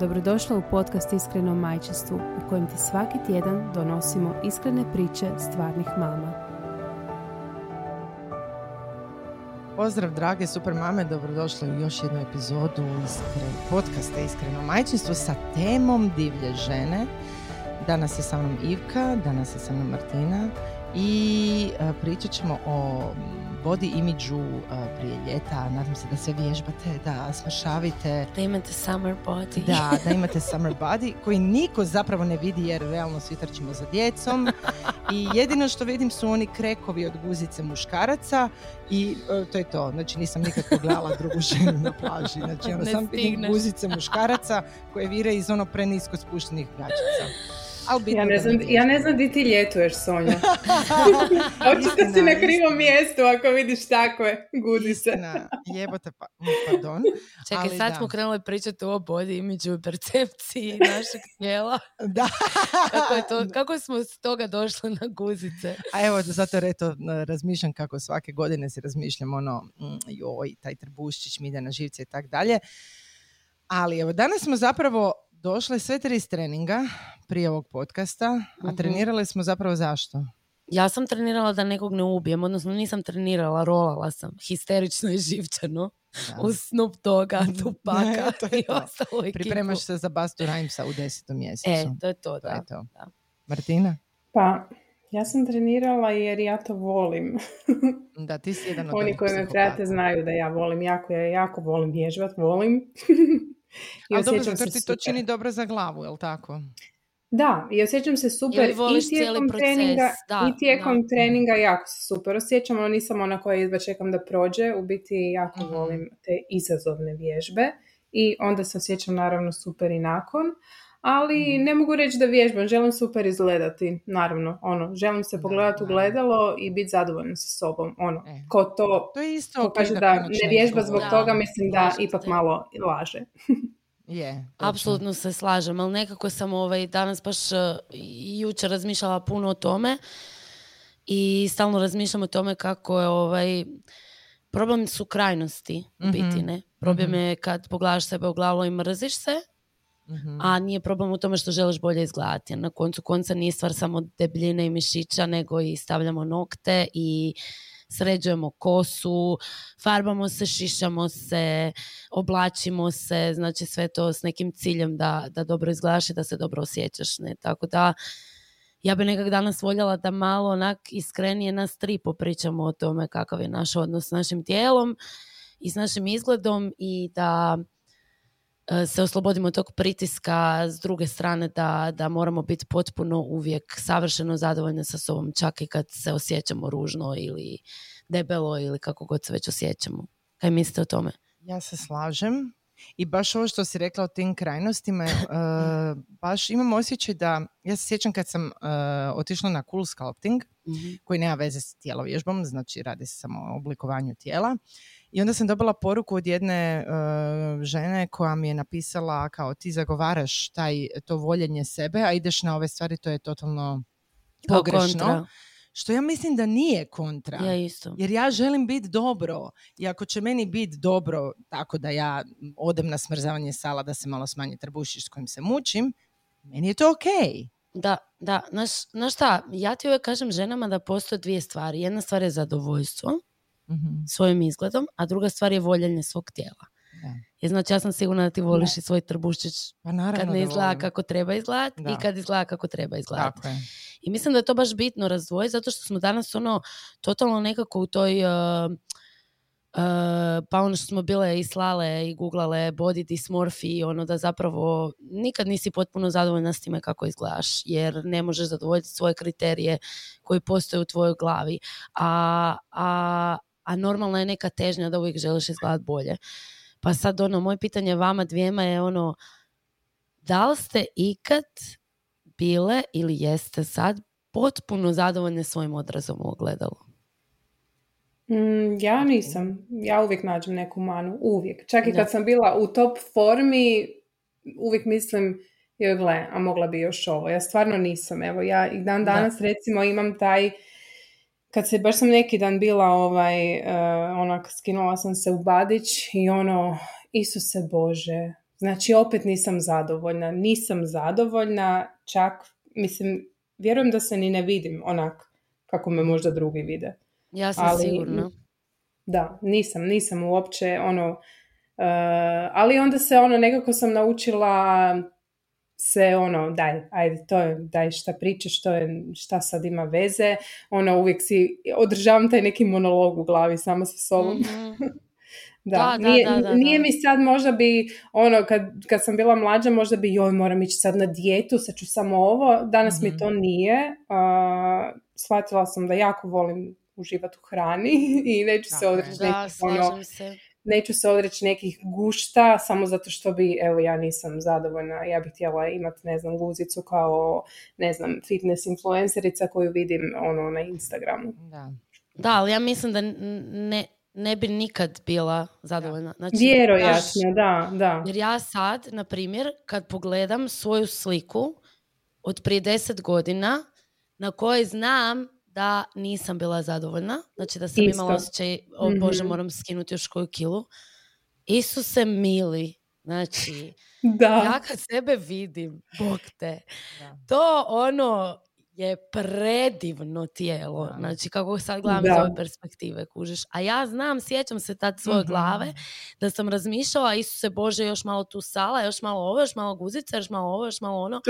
Dobrodošla u podcast Iskreno majčestvu u kojem ti svaki tjedan donosimo iskrene priče stvarnih mama. Pozdrav drage super mame, dobrodošli u još jednu epizodu iskren, podcasta Iskreno majčinstvo sa temom divlje žene. Danas je sa mnom Ivka, danas je sa mnom Martina i e, pričat ćemo o body imidžu uh, prije ljeta. Nadam se da se vježbate, da smršavite. Da imate summer body. Da, da imate summer body koji niko zapravo ne vidi jer realno svi trčimo za djecom. I jedino što vidim su oni krekovi od guzice muškaraca i uh, to je to. Znači nisam nikad pogledala drugu ženu na plaži. Znači ono, sam vidim guzice muškaraca koje vire iz ono prenisko spuštenih gačica ja, ne znam, ja ne znam di ti ljetuješ, Sonja. Očito si na krivom mjestu ako vidiš takve guzice. Jebote, pa, pardon. Čekaj, sad smo krenuli pričati o body imidžu i percepciji našeg tijela. da. kako, je to, kako smo s toga došli na guzice? A evo, zato reto razmišljam kako svake godine se razmišljam ono, mm, joj, taj trbuščić mi ide na živce i tak dalje. Ali evo, danas smo zapravo došle sve tri iz treninga prije ovog podcasta, a mhm. trenirali smo zapravo zašto? Ja sam trenirala da nekog ne ubijem, odnosno nisam trenirala, rolala sam histerično i živčano da. uz Snoop Doga, Tupaka i ostalo ekipu. Pripremaš se za Bastu Rhymesa u desetom mjesecu. E, to je to, da. to. da. Martina? Pa, ja sam trenirala jer ja to volim. Da, ti si jedan od Oni koji me prate znaju da ja volim jako, ja jako volim vježbat, volim. I Ali dobro, zato ti to čini dobro za glavu, je li tako? Da, i osjećam se super i tijekom treninga, da, i tijekom treninga jako se super osjećam, ali nisam ona koja izba čekam da prođe, u biti jako uh volim te izazovne vježbe i onda se osjećam naravno super i nakon, ali mhm. ne mogu reći da vježbam, želim super izgledati, naravno, ono, želim se pogledati u gledalo i biti zadovoljna sa sobom, ono, e. ko to, to je isto ko kaže da ne vježba zbog toga, mislim da ipak malo laže. Je, Apsolutno se slažem, ali nekako sam ovaj, danas baš uh, jučer razmišljala puno o tome i stalno razmišljam o tome kako je ovaj, problem su krajnosti mm biti, ne? Problem mhm. je kad pogledaš sebe u glavu i mrziš se, mhm. a nije problem u tome što želiš bolje izgledati. Na koncu konca nije stvar samo debljine i mišića, nego i stavljamo nokte i sređujemo kosu, farbamo se, šišamo se, oblačimo se, znači sve to s nekim ciljem da, da dobro izgledaš i da se dobro osjećaš. Ne? Tako da ja bi nekak danas voljela da malo onak iskrenije nas tri popričamo o tome kakav je naš odnos s našim tijelom i s našim izgledom i da se oslobodimo tog pritiska s druge strane da, da moramo biti potpuno uvijek savršeno zadovoljni sa sobom čak i kad se osjećamo ružno ili debelo ili kako god se već osjećamo. Kaj mislite o tome? Ja se slažem i baš ovo što si rekla o tim krajnostima, uh, baš imam osjećaj da, ja se sjećam kad sam uh, otišla na cool sculpting, mm koji nema veze s tijelovježbom, znači radi se samo o oblikovanju tijela. I onda sam dobila poruku od jedne uh, žene koja mi je napisala kao ti zagovaraš taj, to voljenje sebe, a ideš na ove stvari, to je totalno pogrešno. Što ja mislim da nije kontra. Ja isto. Jer ja želim biti dobro. I ako će meni biti dobro tako da ja odem na smrzavanje sala da se malo smanji trbušić s kojim se mučim, meni je to ok. Da, da. Znaš šta, ja ti uvijek kažem ženama da postoje dvije stvari. Jedna stvar je zadovoljstvo mm svojim izgledom, a druga stvar je voljenje svog tijela. Ja. znači ja sam sigurna da ti voliš i svoj trbušić pa kad ne izgleda kako treba izgledati i kad izgleda kako treba izgledati. I mislim da je to baš bitno razdvojiti zato što smo danas ono totalno nekako u toj uh, Uh, pa ono što smo bile i slale i googlale body dysmorphia, ono da zapravo nikad nisi potpuno zadovoljna s time kako izgledaš, jer ne možeš zadovoljiti svoje kriterije koji postoje u tvojoj glavi. A, a, a normalna je neka težnja da uvijek želiš izgledati bolje. Pa sad ono, moje pitanje vama dvijema je ono, da li ste ikad bile ili jeste sad potpuno zadovoljne svojim odrazom u ogledalu? Mm, ja nisam. Ja uvijek nađem neku manu. Uvijek. Čak i kad sam bila u top formi, uvijek mislim, joj gle, a mogla bi još ovo. Ja stvarno nisam. Evo, ja i dan danas recimo imam taj kad se, baš sam neki dan bila ovaj, uh, onak, skinula sam se u Badić i ono, Isuse Bože, znači opet nisam zadovoljna, nisam zadovoljna, čak, mislim, vjerujem da se ni ne vidim onak kako me možda drugi vide. Ja sam ali, sigurna. Da, nisam, nisam uopće ono, uh, ali onda se ono, nekako sam naučila se ono, daj, ajde, to je, daj šta pričaš, što je, šta sad ima veze, ono, uvijek si, održavam taj neki monolog u glavi sama sa sobom. Mhm. da, da, nije, da, nije mi sad možda bi, ono, kad, kad sam bila mlađa, možda bi, joj, moram ići sad na dijetu, sad ću samo ovo, danas mi mhm. to nije. Uh, shvatila sam da jako volim uživati u hrani i neću se odreći ono, se neću se odreći nekih gušta samo zato što bi, evo ja nisam zadovoljna, ja bih htjela imati, ne znam, guzicu kao, ne znam, fitness influencerica koju vidim ono na Instagramu. Da, da ali ja mislim da ne, ne bi nikad bila zadovoljna. Znači, Vjerojatno, da, da. Jer ja sad, na primjer, kad pogledam svoju sliku od prije deset godina na kojoj znam da nisam bila zadovoljna. Znači da sam Isto. imala osjećaj, o Bože, mhm. moram skinuti još koju kilu. Isuse mili, znači, da. ja kad sebe vidim, Bog te, to ono, je predivno tijelo. Znači, kako sad gledam iz ove perspektive, kužiš. A ja znam, sjećam se tad svoje mhm. glave, da sam razmišljala, Isuse Bože, još malo tu sala, još malo ovo, još malo guzica, još malo ovo, još malo ono.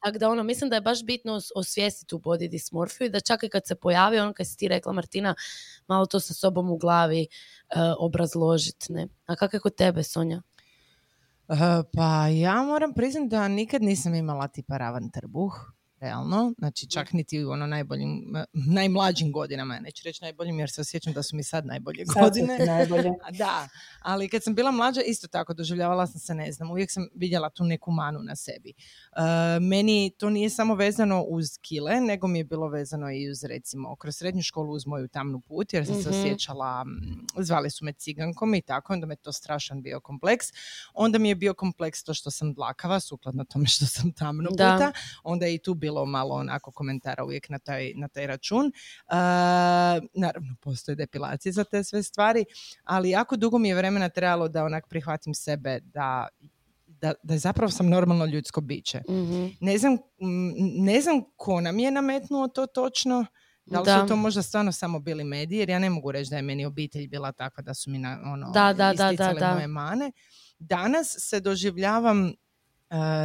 Tako da, ono, mislim da je baš bitno osvijestiti tu body dysmorfiju i da čak i kad se pojavi, ono kad si ti rekla, Martina, malo to sa sobom u glavi uh, obrazložiti, ne? A kako je kod tebe, Sonja? Uh, pa ja moram priznati da nikad nisam imala tipa ravan trbuh realno, znači čak niti u ono najboljim, najmlađim godinama, ja neću reći najboljim jer se osjećam da su mi sad najbolje godine. najbolje. da, ali kad sam bila mlađa isto tako doživljavala sam se, ne znam, uvijek sam vidjela tu neku manu na sebi. Uh, meni to nije samo vezano uz kile, nego mi je bilo vezano i uz recimo kroz srednju školu uz moju tamnu put jer sam se mhm. osjećala, zvali su me cigankom i tako, onda me to strašan bio kompleks. Onda mi je bio kompleks to što sam dlakava, sukladno tome što sam tamno puta. Onda je i tu bilo malo onako komentara uvijek na taj, na taj račun. Uh, naravno, postoje depilacije za te sve stvari, ali jako dugo mi je vremena trebalo da onak prihvatim sebe da da, da zapravo sam normalno ljudsko biće. mm Ne, znam, ne znam ko nam je nametnuo to točno, da li su to možda stvarno samo bili mediji, jer ja ne mogu reći da je meni obitelj bila takva da su mi na, ono, da, da, isticale da, moje mane. Danas se doživljavam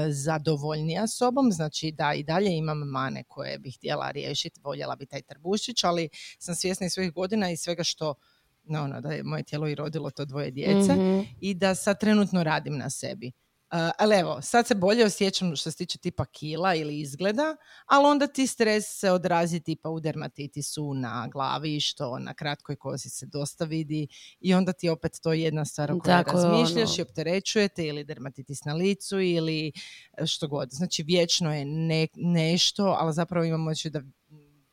zadovoljnija sobom, znači da i dalje imam mane koje bih htjela riješiti, voljela bi taj trbušić, ali sam svjesna i svojih godina i svega što no, ono, da je moje tijelo i rodilo to dvoje djece mhm. i da sad trenutno radim na sebi. Uh, ali evo, sad se bolje osjećam što se tiče tipa kila ili izgleda, ali onda ti stres se odrazi tipa u dermatitisu na glavi, što na kratkoj kozi se dosta vidi i onda ti opet to jedna stvar o kojoj razmišljaš ono. i opterećujete ili dermatitis na licu ili e, što god. Znači vječno je ne, nešto, ali zapravo imamo moći da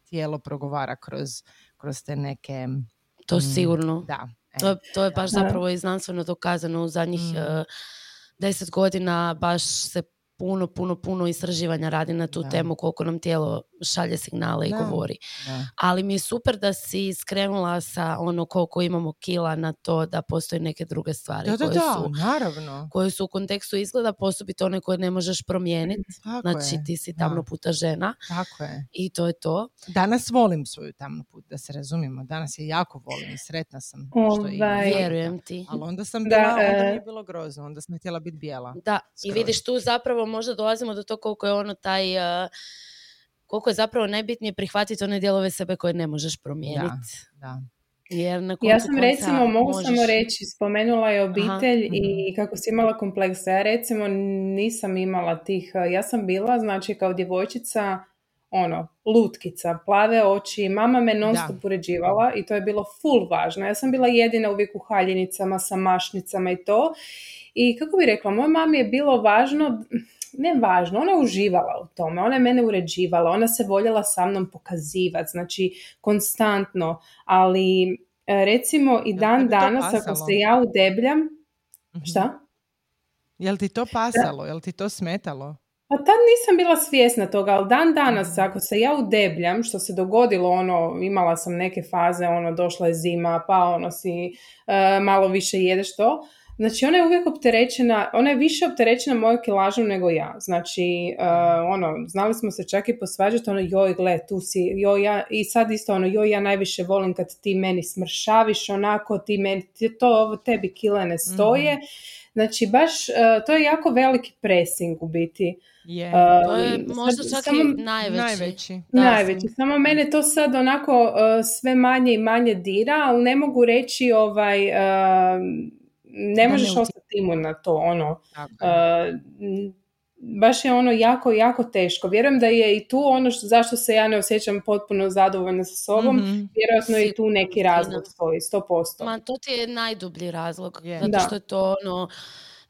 tijelo progovara kroz, kroz te neke... To mm, sigurno. Da. To, to je baš zapravo i znanstveno dokazano u zadnjih... Mm. E, deset godina baš se puno, puno, puno istraživanja radi na tu temu koliko nam tijelo šalje signale i govori. Ali mi je super da si skrenula sa ono koliko imamo kila na to da postoje neke druge stvari koje, su, naravno. koje su u kontekstu izgleda posobito one koje ne možeš promijeniti. znači ti si tamno puta žena. Tako je. I to je to. Danas volim svoju tamnu put, da se razumijemo. Danas je jako volim i sretna sam. Što ovaj, Vjerujem ti. Ali onda sam bila, da, onda mi je bilo grozno. Onda sam htjela biti bijela. Da, i vidiš tu zapravo možda dolazimo do toga koliko je ono taj... Uh, koliko je zapravo najbitnije prihvatiti one dijelove sebe koje ne možeš promijeniti. Da, da. Jer na ja sam recimo, mogu samo reći, spomenula je obitelj i mhm. kako si imala kompleksa. Ja recimo nisam imala tih, ja sam bila znači kao djevojčica ono, lutkica, plave oči, mama me non stop uređivala i to je bilo full važno. Ja sam bila jedina uvijek u haljenicama sa mašnicama i to. I kako bi rekla, mojoj mami je bilo važno ne važno, ona je uživala u tome, ona je mene uređivala, ona se voljela sa mnom pokazivati, znači konstantno, ali e, recimo i dan danas ako se ja udebljam, mhm. šta? Jel ti to pasalo, jel ti to smetalo? Pa tad nisam bila svjesna toga, ali dan danas ako se ja udebljam, što se dogodilo, ono, imala sam neke faze, ono, došla je zima, pa ono si e, malo više jedeš to, Znači ona je uvijek opterećena, ona je više opterećena mojom kilažom nego ja. Znači, uh, ono, znali smo se čak i posvađati, ono, joj, gle, tu si, joj, ja, i sad isto, ono, joj, ja najviše volim kad ti meni smršaviš, onako, ti meni, to tebi kile ne stoje. Mhm. Znači, baš, uh, to je jako veliki pressing u biti. Je, uh, to je možda čak samo, i najveći. Najveći. najveći. Samo mene to sad onako sve manje i manje dira, ali ne mogu reći ovaj ne možeš ostati imun na to, ono, uh, baš je ono jako, jako teško. Vjerujem da je i tu ono što, zašto se ja ne osjećam potpuno zadovoljna sa sobom, mm-hmm. vjerojatno je i tu neki razlog stoji, sto posto. Ma to ti je najdublji razlog, yeah. zato što je to ono,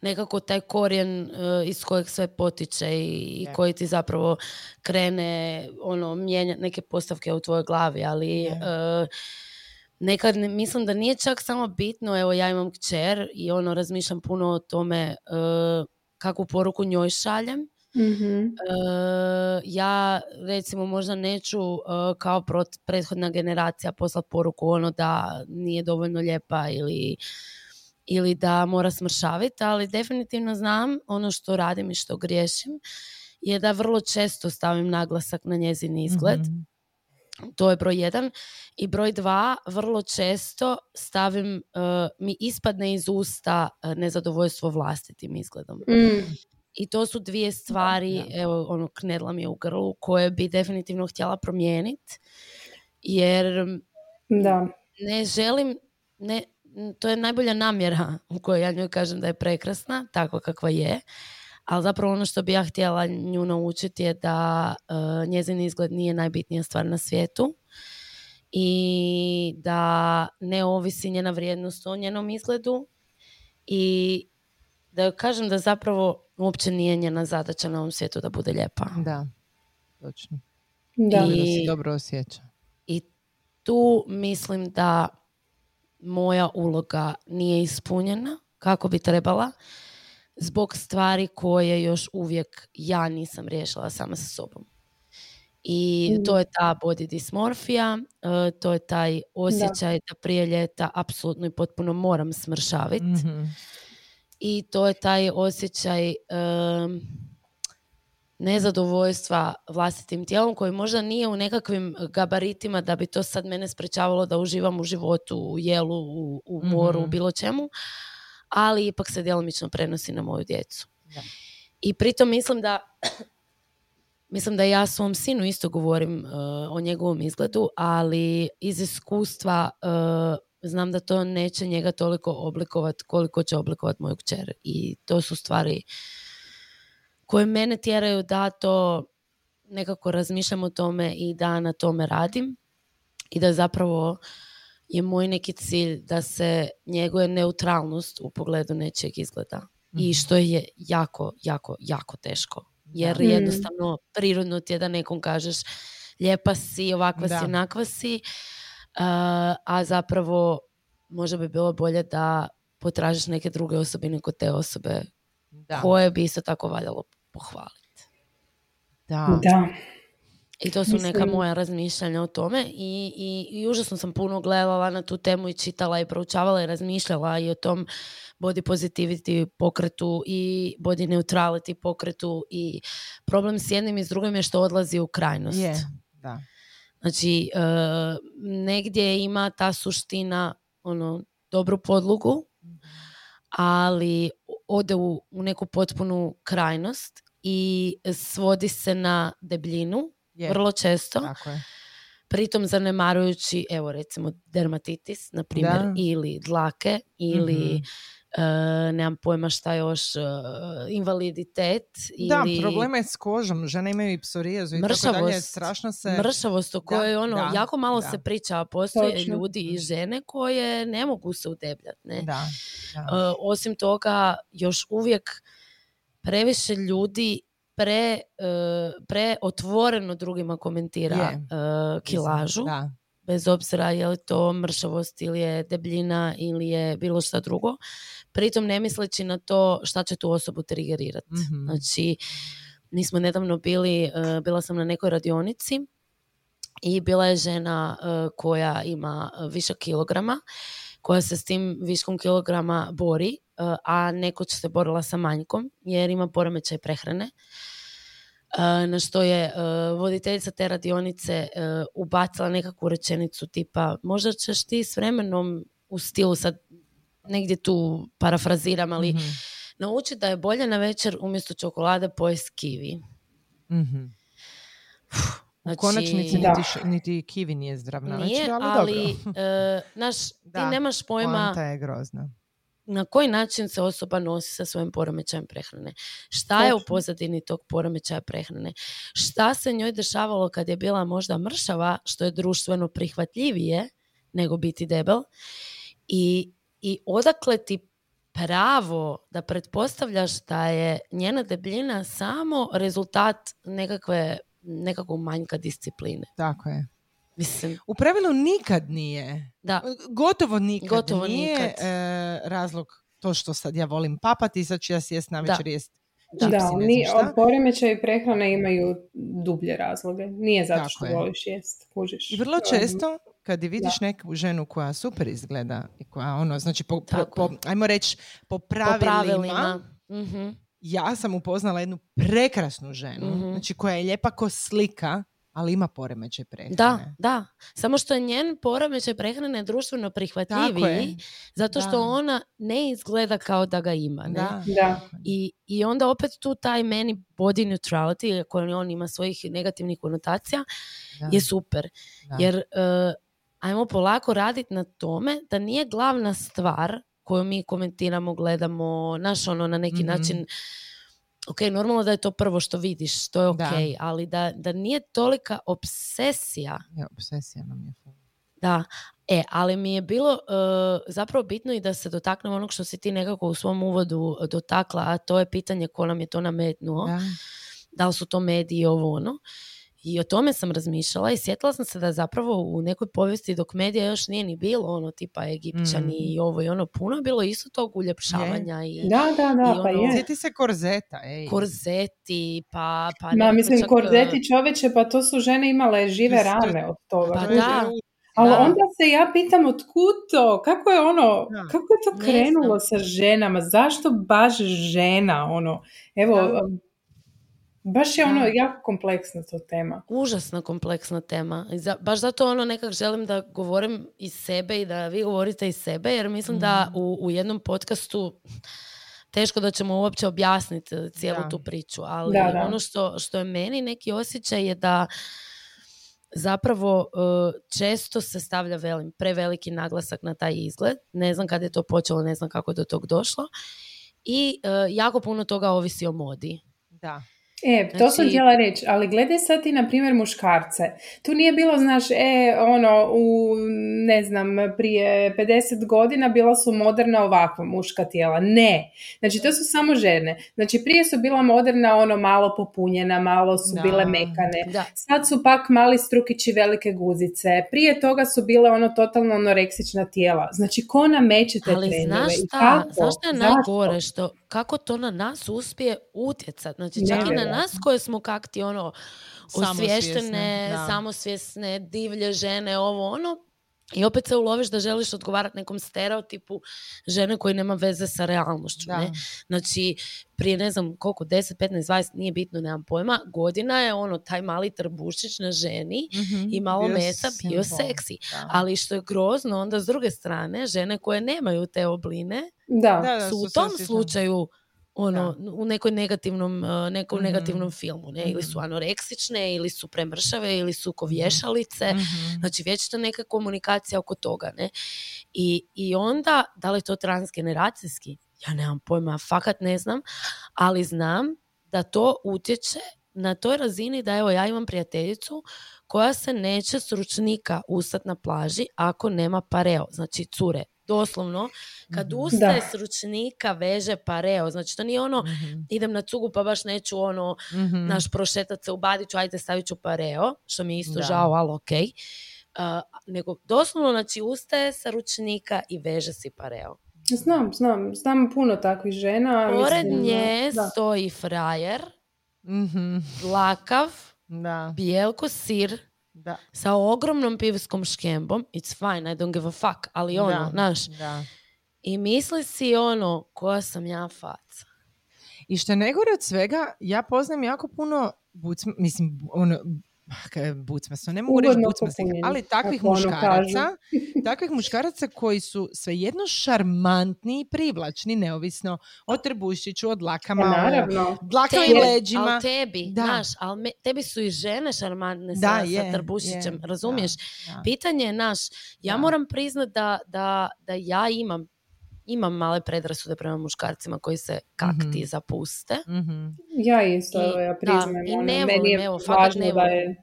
nekako taj korijen uh, iz kojeg sve potiče i yeah. koji ti zapravo krene ono, mijenjati neke postavke u tvojoj glavi, ali yeah nekad mislim da nije čak samo bitno, evo ja imam kćer i ono razmišljam puno o tome uh, kakvu poruku njoj šaljem. mm ja recimo možda neću kao prethodna generacija poslati poruku ono da nije dovoljno lijepa ili, ili da mora smršaviti, ali definitivno znam ono što radim i što griješim je da vrlo često stavim naglasak na njezin izgled. Mhm. To je broj jedan. I broj dva, vrlo često stavim, uh, mi ispadne iz usta uh, nezadovoljstvo vlastitim izgledom. Mm. I to su dvije stvari, evo, ono, knedla mi je u grlu, koje bi definitivno htjela promijeniti. Jer da. ne želim, ne, to je najbolja namjera u kojoj ja njoj kažem da je prekrasna, tako kakva je. Ali zapravo ono što bi ja htjela nju naučiti je da uh, njezin izgled nije najbitnija stvar na svijetu i da ne ovisi njena vrijednost o njenom izgledu i da joj kažem da zapravo uopće nije njena zadaća na ovom svijetu da bude lijepa. Da, točno. Da. I, da se dobro osjeća. I tu mislim da moja uloga nije ispunjena kako bi trebala zbog stvari koje još uvijek ja nisam riješila sama sa sobom. I mm. to je ta body dysmorfija, e, to je taj osjećaj da, prije ljeta apsolutno i potpuno moram smršaviti. Mhm. I to je taj osjećaj nezadovoljstva vlastitim tijelom koji možda nije u nekakvim gabaritima da bi to sad mene sprečavalo da uživam u životu, u jelu, u, u moru, u mhm. bilo čemu, ali ipak se djelomično prenosi na moju djecu. I pritom mislim da mislim da ja svom sinu isto govorim uh, o njegovom izgledu, ali iz iskustva uh, znam da to neće njega toliko oblikovati koliko će oblikovati moju kćer. I to su stvari koje mene tjeraju da to nekako razmišljam o tome i da na tome radim i da zapravo je moj neki cilj da se njeguje neutralnost u pogledu nečeg izgleda. I mhm. što je jako, jako, jako teško. Jer mm. jednostavno prirodno ti je da nekom kažeš lijepa si, ovakva si, onakva si. a zapravo možda bi bilo bolje da potražiš neke druge osobine kod te osobe da. koje bi isto tako valjalo pohvaliti. Da. da. I to su neka moja razmišljanja o tome i, i, i užasno sam puno gledala na tu temu i čitala i proučavala i razmišljala i o tom body positivity pokretu i body neutrality pokretu i problem s jednim i s drugim je što odlazi u krajnost. Je, da. Znači, uh, negdje ima ta suština ono, dobru podlugu, ali ode u, u neku potpunu krajnost i svodi se na debljinu vrlo često. Tako je. Pritom evo recimo dermatitis, na primjer, ili dlake, ili mm nemam pojma šta još, uh, invaliditet. Da, ili... problema je s kožom, žene imaju i psorijazu i tako dalje, strašno se... Mršavost o kojoj ono, jako malo se priča, a postoje ljudi i žene koje ne mogu se udebljati. Ne? Da, osim toga, još uvijek previše ljudi pre, uh, pre otvoreno drugima komentira uh, kilažu. Da. Bez obzira je li to mršavost ili je debljina ili je bilo šta drugo. Pritom ne misleći na to šta će tu osobu trigerirati. mm Znači, mi smo nedavno bili, uh, bila sam na nekoj radionici i bila je žena koja ima više kilograma koja se s tim viškom kilograma bori, a nekoć se borila sa manjkom jer ima poremećaj prehrane. Uh, na što je uh, voditeljica te radionice ubacila nekakvu rečenicu tipa možda ćeš ti s vremenom u stilu sad negdje tu parafraziram, ali mm naučiti da je bolje na večer umjesto čokolade pojesti kivi. mm Znači, u konačnici niti, niti kivi nije zdrav na nije, ali, ali dobro. E, naš, ti nemaš pojma je grozna. Na koji način se osoba nosi sa svojim poremećajem prehrane. Šta je u pozadini tog poremećaja prehrane? Šta se njoj dešavalo kad je bila možda mršava, što je društveno prihvatljivije nego biti debel? I, i odakle ti pravo da pretpostavljaš da je njena debljina samo rezultat nekakve nekakvog manjka discipline. Tako je. Mislim. U pravilu nikad nije. Da. Gotovo nikad Gotovo nije nikad. E, razlog to što sad ja volim papati i sad ću ja sjest na večer jest da, da ni, poremećaj prehrane imaju dublje razloge. Nije zato što voliš jest, kužiš. I vrlo često kad vidiš da. neku ženu koja super izgleda i koja ono, znači po, po, po ajmo reći po pravilima, po pravilima. mm ja sam upoznala jednu prekrasnu ženu, mm znači koja je lijepa ko slika, ali ima poremećaj prehrane. Da, da. Samo što je njen poremećaj prehrane društveno prihvatljiviji, zato što ona ne izgleda kao da ga ima. Ne? Da. da. I, I onda opet tu taj meni body neutrality, koji on ima svojih negativnih konotacija, je super. Jer uh, ajmo polako raditi na tome da nije glavna stvar koju mi komentiramo, gledamo, naš ono na neki mm način ok, normalno da je to prvo što vidiš, to je ok, ali da, da nije tolika obsesija. Ja, obsesija nam je. Da, e, ali mi je bilo uh, zapravo bitno i da se dotaknem onog što si ti nekako u svom uvodu dotakla, a to je pitanje ko nam je to nametnuo. Da, da li su to mediji ovo ono. I o tome sam razmišljala i sjetila sam se da zapravo u nekoj povijesti dok medija još nije ni bilo ono tipa Egipćani mm. i ovo i ono puno je bilo isto tog uljepšavanja i da, da, da, pa ono, Sjeti se korzeta, ej. Korzeti, pa... pa Ma, mislim, čak... korzeti e, čoveče, pa to su žene imale žive rane od toga. Pa da, ali onda se ja pitam otkud to, kako je ono, kako je to krenulo sa ženama, zašto baš žena, ono, evo, Baš je ono jako kompleksna to tema. Užasno kompleksna tema. baš zato ono nekak želim da govorim iz sebe i da vi govorite iz sebe, jer mislim da mm. u, u jednom podcastu teško da ćemo uopće objasniti cijelu tu priču, ali ono što, što je meni neki osjećaj je da zapravo e, često se stavlja velim, preveliki naglasak na taj izgled. Ne znam kada je to počelo, ne znam kako je do tog došlo. I e, jako puno toga ovisi o modi. Da. E, to znači... sam htjela reći, ali gledaj sad ti, na primjer, muškarce. Tu nije bilo, znaš, e, ono, u, ne znam, prije 50 godina bila su moderna ovakva muška tijela. Ne. Znači, to su samo žene. Znači, prije su bila moderna, ono, malo popunjena, malo su bile mekane. Da. Sad su pak mali strukići velike guzice. Prije toga su bile, ono, totalno anoreksična tijela. Znači, ko nameće te ali trenove? Znaš šta, znaš šta je najgore? Što, kako to na nas uspije utjecati? Znači, čak i na nas koje smo kakti ono osvještene, samosvjesne, divlje žene, ovo ono, i opet se uloviš da želiš odgovarati nekom stereotipu žene koji nema veze sa realnošću. Ne? Znači, prije ne znam koliko, 10, 15, 20, nije bitno, nemam pojma, godina je ono, taj mali trbušić na ženi mm i malo bio mesa bio seksi. Ali što je grozno, onda s druge strane, žene koje nemaju te obline da. su u tom slučaju ono, u nekoj negativnom, uh, nekom mm negativnom filmu, ne? Ili su mhm. anoreksične, ili su premršave, ili su kovješalice, mm-hmm. znači već neka komunikacija oko toga, ne? I, I onda, da li je to transgeneracijski? Ja nemam pojma, fakat ne znam, ali znam da to utječe na toj razini da evo ja imam prijateljicu koja se neće s ručnika ustati na plaži ako nema pareo, znači cure doslovno, kad mm ustaje s ručnika, veže pareo. Znači, to nije ono, mhm. idem na cugu pa baš neću ono, mm naš prošetat se u badiću, ajde stavit ću pareo, što mi je isto žao, ali okej. Uh, nego doslovno, znači, ustaje sa ručnika i veže si pareo. Znam, znam, znam puno takvih žena. Pored nje stoji frajer, mm lakav, da. bijelko sir, da. sa ogromnom pivskom škembom. It's fine, I don't give a fuck. Ali ono, znaš. Da. I misli si ono, koja sam ja faca. I što je najgore od svega, ja poznam jako puno, mislim, ono, bucmasno, ne mogu reći bucmasnih, ali takvih ono muškaraca, takvih muškaraca koji su svejedno šarmantni i privlačni, neovisno o trbušiću, od lakama, naravno. dlakavim leđima. Ali tebi, da. znaš, ali tebi su i žene šarmantne sa, je, sa trbušićem, razumiješ? Pitanje je naš, ja moram priznat da, da, da ja imam imam male predrasude prema muškarcima koji se kakti mm zapuste. mm Ja isto, I, ja priznam. Da, I ono, ne volim, evo, fakat ne volim. Da, je...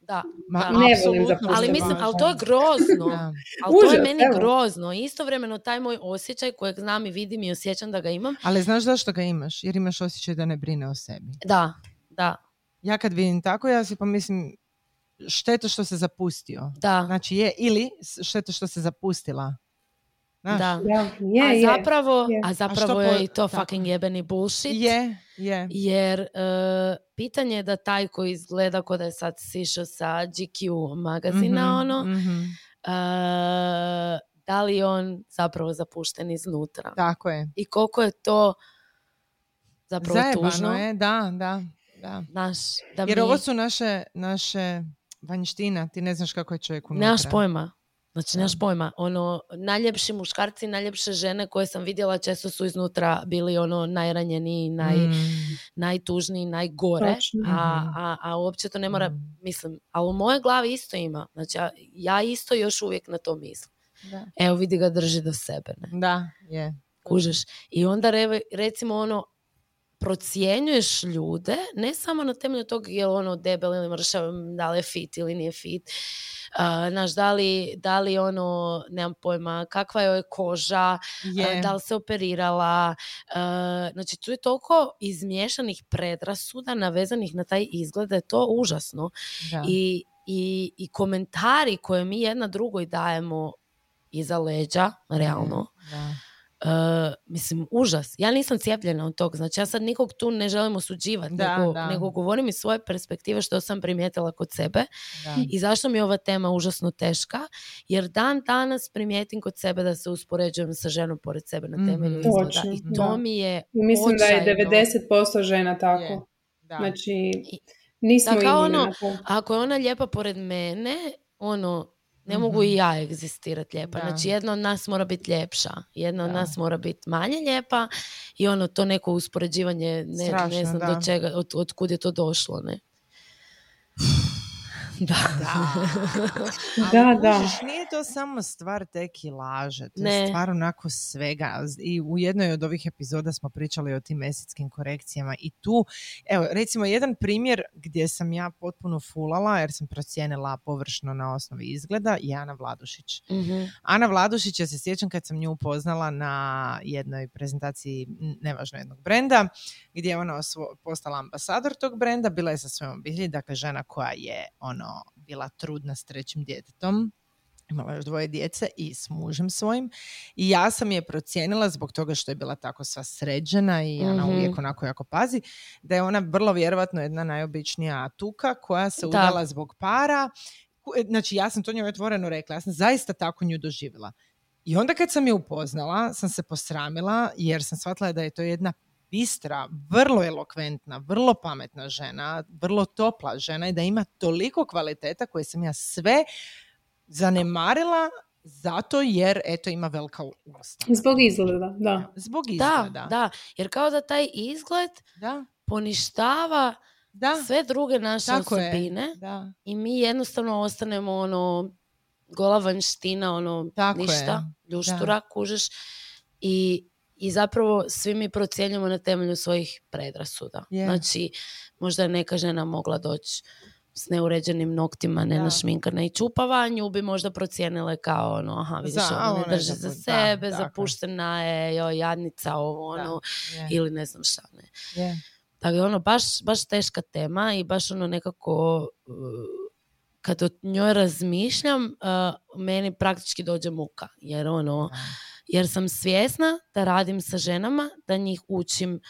da, Ma, da, ne volim Ali mislim, ali to je grozno. ali to je meni evo. grozno. Istovremeno taj moj osjećaj kojeg znam i vidim i osjećam da ga imam. Ali znaš zašto ga imaš? Jer imaš osjećaj da ne brine o sebi. Da, da. Ja kad vidim tako, ja si pomislim, šteta što se zapustio. Da. Znači je, ili šteta što se zapustila. Da. je, a zapravo, je. A zapravo je i to fucking jebeni bullshit. Je, je. Jer uh, pitanje je da taj koji izgleda kod da je sad sišao sa GQ magazina, mm-hmm, ono, mm-hmm. Uh, da li on zapravo zapušten iznutra. Tako je. I koliko je to zapravo Zajebano tužno. je, da, da. da. Naš, da Jer ovo su naše, naše vanjština, ti ne znaš kako je čovjek unutra. Nemaš pojma. Znači, nemaš pojma, ono, najljepši muškarci, najljepše žene koje sam vidjela često su iznutra bili ono najranjeniji, naj, mm. najtužniji, najgore, a, mhm. a, a uopće to ne mora, mm. mislim, a u mojoj glavi isto ima, znači ja, ja isto još uvijek na to mislim. Da. Evo vidi ga drži do sebe, ne? Da, je. Kužeš. I onda re, recimo ono, procjenjuješ ljude, ne samo na temelju tog je ono debel ili mršav, da li je fit ili nije fit, Uh, naš, da li, da li ono, nemam pojma, kakva je koža, uh, da li se operirala. Uh, znači, tu je toliko izmiješanih predrasuda navezanih na taj izgled da je to užasno. I, i, I komentari koje mi jedna drugoj dajemo iza leđa, realno, da Uh, mislim, užas. Ja nisam cijepljena od tog. Znači, ja sad nikog tu ne želim osuđivati, nego, nego govorim iz svoje perspektive što sam primijetila kod sebe i zašto mi je ova tema užasno teška. Jer dan danas primijetim kod sebe da se uspoređujem sa ženom pored sebe na temelju mm izgleda. I to mi je Mislim da je 90% žena tako. Znači, nismo da, ono, Ako je ona lijepa pored mene, ono, ne mogu i mhm. ja egzistirati lijepa. Znači jedna od nas mora biti ljepša, jedna od nas mora biti manje lijepa i ono to neko uspoređivanje ne, ne znam do čega, od, od kud je to došlo. Ne? Da. Da, da. nije to samo stvar te kilaže, to ne. je stvar onako svega. I u jednoj od ovih epizoda smo pričali o tim esetskim korekcijama i tu, evo, recimo jedan primjer gdje sam ja potpuno fulala jer sam procijenila površno na osnovi izgleda je Ana Vladušić. mm Ana Vladušić, ja se sjećam kad sam nju upoznala na jednoj prezentaciji nevažno jednog brenda, gdje je ona postala ambasador tog brenda, bila je sa svojom obitelji, dakle žena koja je ono bila trudna s trećim djetetom. Imala još dvoje djece i s mužem svojim. I ja sam je procijenila zbog toga što je bila tako sva sređena i ona mm uvijek onako jako pazi da je ona vrlo vjerojatno jedna najobičnija tuka koja se udala zbog para. Znači ja sam to njoj otvoreno rekla ja sam zaista tako nju doživjela. I onda kad sam je upoznala sam se posramila jer sam shvatila da je to jedna bistra, vrlo elokventna, vrlo pametna žena, vrlo topla žena i da ima toliko kvaliteta koje sam ja sve zanemarila zato jer eto ima velika usta. Zbog izgleda, da. Zbog izgleda. Da, da. Jer kao da taj izgled da. poništava da. sve druge naše Tako osobine da. i mi jednostavno ostanemo ono gola vanština, ono Tako ništa, je. ljuštura, kužeš i i zapravo svi mi procjenjujemo na temelju svojih predrasuda. Znači, možda je neka žena mogla doći s neuređenim noktima, ne našminkane i čupava, nju bi možda procijenile kao ono, aha, vidiš, za, ona ne drži za sebe, zapuštena je, joj, jadnica, ovo, ono, ili ne znam šta, ne. Yeah. Dakle, ono, baš, baš teška tema i baš ono nekako, uh, kad o njoj razmišljam, uh, meni praktički dođe muka, jer ono, jer sam svjesna da radim sa ženama, da njih učim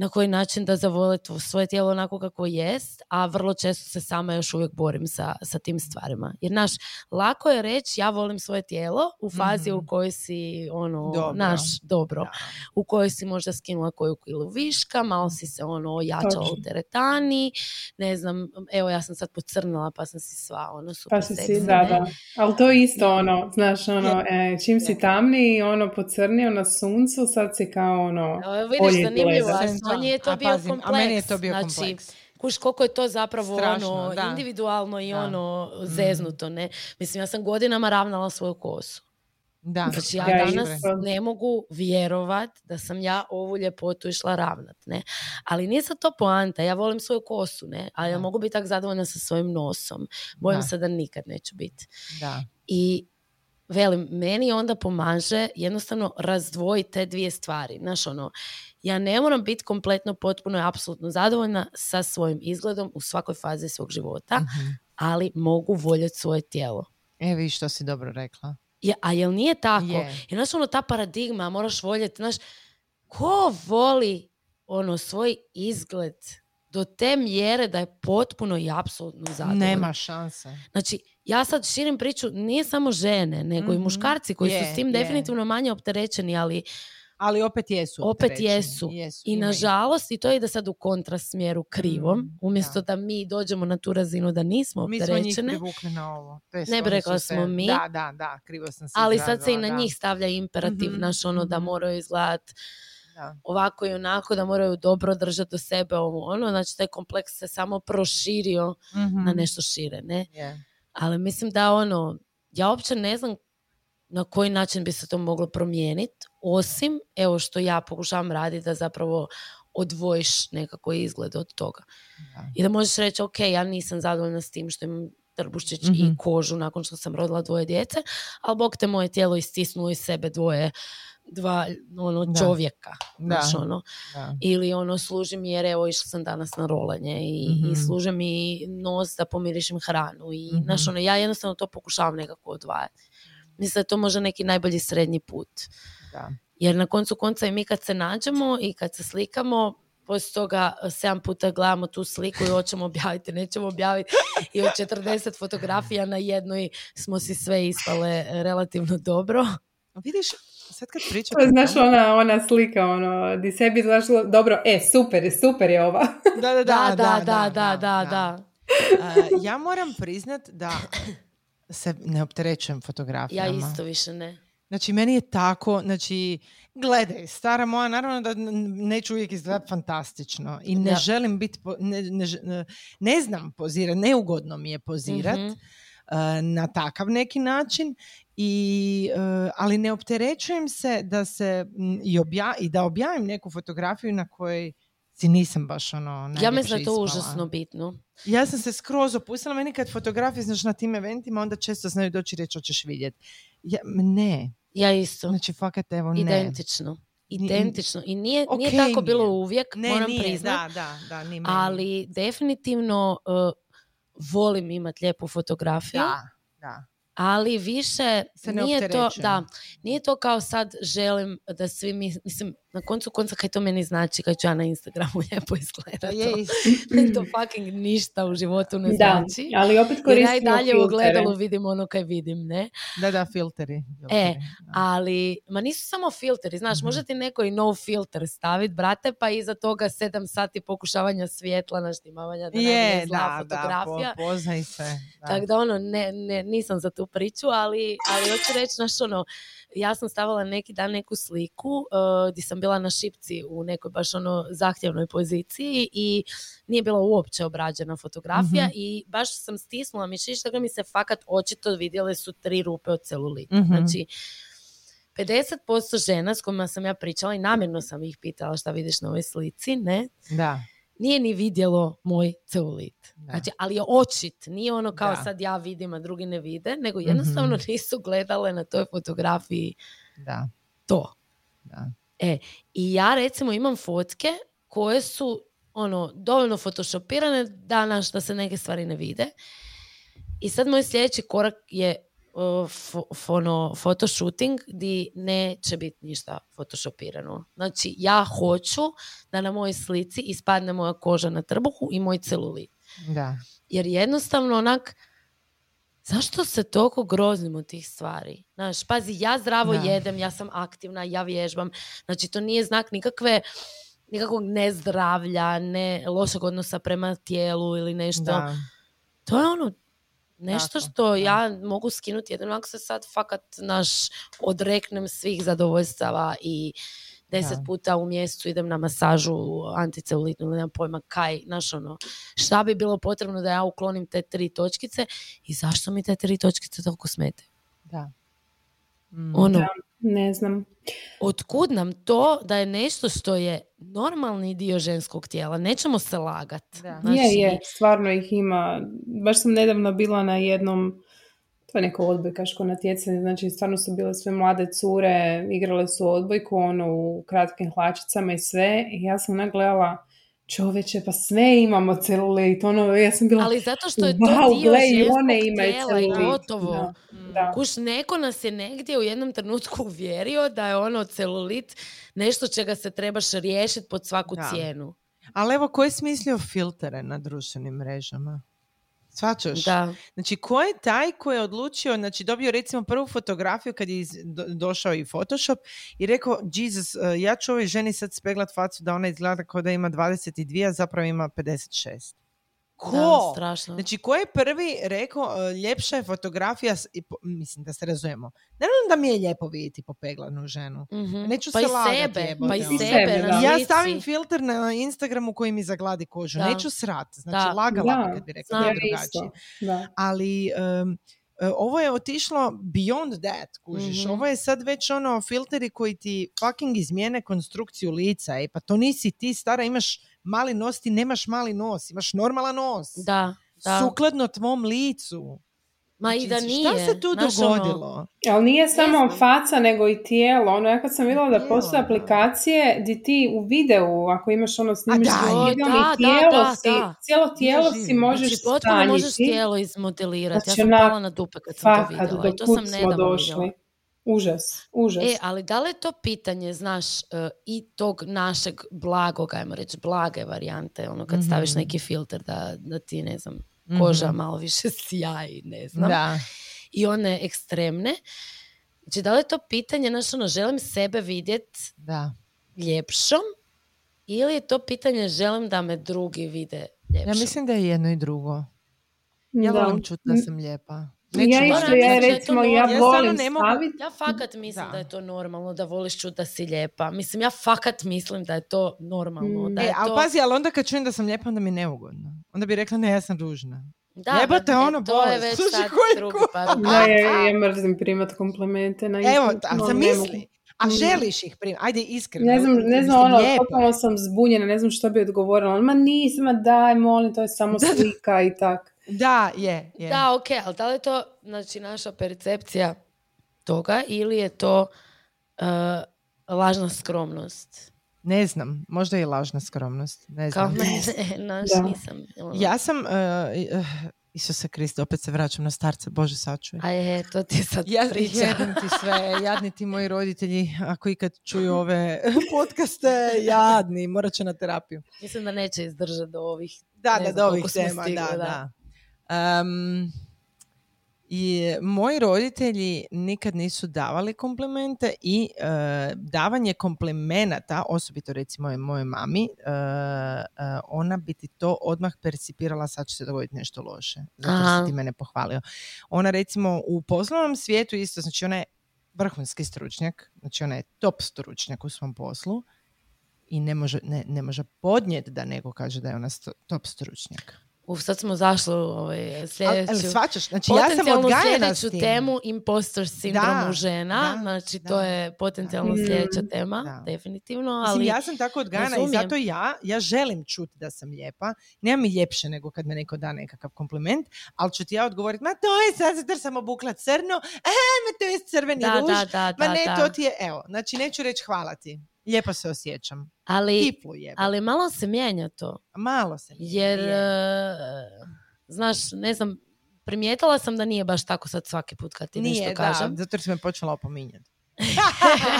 na koji način da zavole svoje tijelo onako kako jest, a vrlo često se sama još uvijek borim sa, sa tim stvarima. Jer naš, lako je reći ja volim svoje tijelo u fazi u mhm. kojoj si ono, dobro. naš, dobro, u kojoj si možda skinula koju kilu viška, malo si se ono ojačala u teretani, ne znam, evo ja sam sad pocrnila pa sam si sva ono super pa si, da, da. Ali to je isto ono, znaš, ono, e, čim si tamni, ono pocrnio na suncu, sad si kao ono, vidiš, zanimljivo, meni je to bio kompleks. A meni je to bio znači, kompleks. Kuš koliko je to zapravo ono individualno i ono mm. zeznuto, ne? Mislim, ja sam godinama ravnala svoju kosu. Da. Znači ja danas ne mogu vjerovat da sam ja ovu ljepotu išla ravnat, ne. Ali nije sad to poanta, ja volim svoju kosu, ne. Ali ja mogu biti tak zadovoljna sa svojim nosom. Bojim se da nikad neću biti. Da. I velim, meni onda pomaže jednostavno razdvojiti te dvije stvari. Znaš, ono, ja ne moram biti kompletno, potpuno i apsolutno zadovoljna sa svojim izgledom u svakoj fazi svog života, mhm. ali mogu voljeti svoje tijelo. E, vi što si dobro rekla. Ja, a jel nije tako? Je. Jer znaš, ono, ta paradigma, moraš voljeti, znaš, ko voli ono svoj izgled do te mjere da je potpuno i apsolutno zadovoljno. Nema šanse. Znači, ja sad širim priču, nije samo žene, nego i mhm. muškarci koji su s tim definitivno manje opterećeni, ali ali opet jesu. Opet jesu. jesu. I nažalost, i to ide sad u kontrasmjeru krivom, mm, umjesto da. mi dođemo na tu razinu da nismo opterećene. Mi smo njih privukli na ovo. ne bi rekla smo mi. Da, da, da, krivo sam se Ali sad se i na njih stavlja imperativ, mm naš ono da mhm. moraju izgledati ovako i onako, da moraju dobro držati do sebe ovo ono. Znači, taj kompleks se samo proširio na mhm. nešto šire, ne? Ali mislim da ono, ja uopće ne znam na koji način bi se to moglo promijeniti, osim evo što ja pokušavam raditi da zapravo odvojiš nekako izgled od toga. I da možeš reći, ok, ja nisam zadovoljna s tim što imam trbuščić i mhm. kožu nakon što sam rodila dvoje djece, ali bog te moje tijelo istisnulo iz sebe dvoje dva ono čovjeka da. ono ili ono služi mi jer evo išla sam danas na rolanje i, mm i mhm. služi mi nos da pomirišim hranu i mm ono ja jednostavno to pokušavam nekako odvajati Mislim da je to možda neki najbolji srednji put. Da. Jer na koncu konca i mi kad se nađemo i kad se slikamo, poslije toga sedam puta gledamo tu sliku i hoćemo objaviti, nećemo objaviti i od 40 fotografija na jednoj smo si sve ispale relativno dobro. Vidiš, sad kad pričam... Znaš ona, ona slika, ono, di sebi znaš dobro, e, super, super je ova. Da, da, da, da, da, da, da, da. ja moram priznat da se ne opterećujem fotografijama. Ja isto više ne. Znači, meni je tako, znači, gledaj, stara moja, naravno da neću uvijek izgledati fantastično i ne želim biti, ne, ne, ne, znam pozirati, neugodno mi je pozirat mm na takav neki način i, uh, ali ne opterećujem se da se i, obja, i da objavim neku fotografiju na kojoj si nisam baš ono Ja mislim da je to užasno bitno. Ja sam se skroz opustila, meni kad fotografije znaš na tim eventima, onda često znaju doći reći hoćeš vidjeti. Ja, ne. Ja isto. Znači, fakat evo ne. Identično. Identično. I nije, okay, nije tako bilo uvijek, ne, moram priznat. Da, da, da, ali definitivno uh, volim imati lijepu fotografiju. Da, da ali više se nije to, da, nije to kao sad želim da svi mi, mislim, na koncu konca kaj to meni znači kad ću ja na Instagramu lijepo izgledati. Je, to fucking ništa u životu ne znači. ali opet koristimo Jer ja i dalje u gledalu vidim ono kaj vidim, ne? Da, da, filteri. E, ali, ma nisu samo filteri, znaš, mm može ti neko i no filter staviti, brate, pa iza toga sedam sati pokušavanja svjetla, naštimavanja da je, ne zla da, fotografija. Da, poznaj se. Tako da ono, ne, ne, nisam za tu priču, ali, ali hoću reći, znaš, ono, ja sam stavila neki dan neku sliku uh, gdje sam bila na šipci u nekoj baš ono zahtjevnoj poziciji i nije bila uopće obrađena fotografija mhm. i baš sam stisnula mišić da mi se fakat očito vidjele su tri rupe od celulita. mm Znači, 50% žena s kojima sam ja pričala i namjerno sam ih pitala šta vidiš na ovoj slici, ne? Da nije ni vidjelo moj celulit. Znači, ali je očit, nije ono kao sad ja vidim, a drugi ne vide, nego jednostavno mhm. nisu gledale na toj fotografiji da. to. Da. E, i ja recimo imam fotke koje su ono, dovoljno photoshopirane da, da se neke stvari ne vide. I sad moj sljedeći korak je fono, photoshooting di neće biti ništa photoshopirano. Znači, ja hoću da na mojoj slici ispadne moja koža na trbuhu i moj celulit. Da. Jer jednostavno onak, zašto se toliko grozimo tih stvari? Znaš, pazi, ja zdravo jedem, ja sam aktivna, ja vježbam. Znači, to nije znak nikakve nikakvog nezdravlja, ne lošeg odnosa prema tijelu ili nešto. To je ono nešto što ja mogu skinuti jedino ako se sad fakat naš odreknem svih zadovoljstava i deset puta u mjesecu idem na masažu anticeulitnu ili nemam pojma kaj, znaš ono, šta bi bilo potrebno da ja uklonim te tri točkice i zašto mi te tri točkice toliko smete? Da. Mm. Ono, ne znam. Otkud nam to da je nešto što je normalni dio ženskog tijela? Nećemo se lagati. Znači... Je, je, stvarno ih ima. Baš sam nedavno bila na jednom to je neko odbojkaško natjecanje, znači stvarno su bile sve mlade cure, igrale su odbojku, ono u kratkim hlačicama i sve i ja sam nagledala čoveče, pa sve imamo celulit, ono, ja sam bila... Ali zato što je to wow, dio one imaju tijela i gotovo. Da. Kuš, neko nas je negdje u jednom trenutku uvjerio da je ono celulit nešto čega se trebaš riješiti pod svaku cijenu. Ali evo, ko je smislio filtere na društvenim mrežama? Svačaš? Da. Znači, ko je taj koji je odlučio, znači dobio recimo prvu fotografiju kad je došao i Photoshop i rekao, Jesus, uh, ja ću ovoj ženi sad speglat facu da ona izgleda kao da ima 22, a zapravo ima 56. Ko? Da, strašno. Znači, ko je prvi rekao, uh, ljepša je fotografija, mislim da se razumijemo. Naravno da mi je lijepo vidjeti popeglanu ženu. Mm-hmm. Neću pa se lagati. Sebe, pa i sebe, Ja stavim filter na Instagramu koji mi zagladi kožu. Neću srat. Znači, da. lagala kad bi rekla drugačije. Ali... Um, ovo je otišlo beyond that, kužiš. mm Ovo je sad već ono filteri koji ti fucking izmijene konstrukciju lica. E, pa to nisi ti stara, imaš mali nos, ti nemaš mali nos, imaš normalan nos. Da, da. Sukladno tvom licu. Ma i da nije. Šta se tu ono, dogodilo? Ali nije samo faca, nego i tijelo. Ono, ja kad sam vidjela da postoje aplikacije gdje ti u videu, ako imaš ono snimiš da, i tijelo da, si, cijelo tijelo si možeš znači, potpuno možeš tijelo izmodelirati. Znači, ja sam pala na dupe kad sam to vidjela. I to sam nedavno došli. Užas, užas. E, ali da li je to pitanje, znaš, uh, i tog našeg blagog, ajmo reći, blage varijante, ono kad staviš mhm. neki filter da, da ti, ne znam, koža mm malo više sjaji, ne znam. Da. I one ekstremne. Znači, da li je to pitanje, znaš, ono, želim sebe vidjet da. ljepšom ili je to pitanje želim da me drugi vide ljepšom? Ja mislim da je jedno i drugo. Ja volim čuti da sam lijepa. Neću ja isto, ja recimo, ja, ja volim staviti. Ja fakat mislim da. da. je to normalno, da voliš čuti da si lijepa. Mislim, ja fakat mislim da je to normalno. Mm. Da e, je ali to... pazi, ali onda kad čujem da sam lijepa, onda mi je neugodno. Onda bi rekla, ne, ja sam ružna. Da, Jebate, ono e, to je već sad drugi ja, ja mrzim primat komplimente na Evo, a sam misli. A mm. želiš ih primati? Ajde, iskreno. Ne znam, ne znam ono, totalno sam zbunjena, ne znam što bi odgovorila. Ma nisam, daj, molim, to je samo slika i tak. Da, je, je. Da, ok, ali da li je to znači, naša percepcija toga ili je to uh, lažna skromnost? Ne znam, možda i lažna skromnost. Ne znam. Kao mene, naš nisam. Ono. Ja sam, uh, Isuse Kriste, opet se vraćam na starca, Bože sačuje. A je, to ti sad ja, priča. ti sve, jadni ti moji roditelji, ako ikad čuju ove podcaste, jadni, morat će na terapiju. Mislim da neće izdržati do ovih, da, da, do ovih tema, da, da. da. Um, i moji roditelji nikad nisu davali komplimente i uh, davanje komplimenata, osobito recimo moje mami, uh, ona bi ti to odmah percipirala sad će se dogoditi nešto loše. Zato si ti mene pohvalio. Ona recimo u poslovnom svijetu isto, znači ona je vrhunski stručnjak, znači ona je top stručnjak u svom poslu i ne može, ne, ne može podnijeti da neko kaže da je ona top stručnjak. Uf, sad smo zašli u ovaj, sljedeću... Ali, svačaš, znači ja sam odgajana s tim. temu impostor sindromu žena, da, znači da, to je potencijalno da. sljedeća tema, da. definitivno. Ali Mislim, ja sam tako odgajana i zato ja, ja želim čuti da sam lijepa. Nema mi ljepše nego kad me neko da nekakav kompliment, ali ću ti ja odgovoriti, ma to je sad zato sam obukla crno, e, ma to je crveni da, ruž, da, ma ne, to ti je, evo, znači neću reći hvala ti. Lijepo se osjećam. Ali, ali malo se mijenja to. Malo se mijenja. Jer, uh, znaš, ne znam, primijetila sam da nije baš tako sad svaki put kad ti nije, nešto kažem. Nije, da, zato jer si me počela opominjati.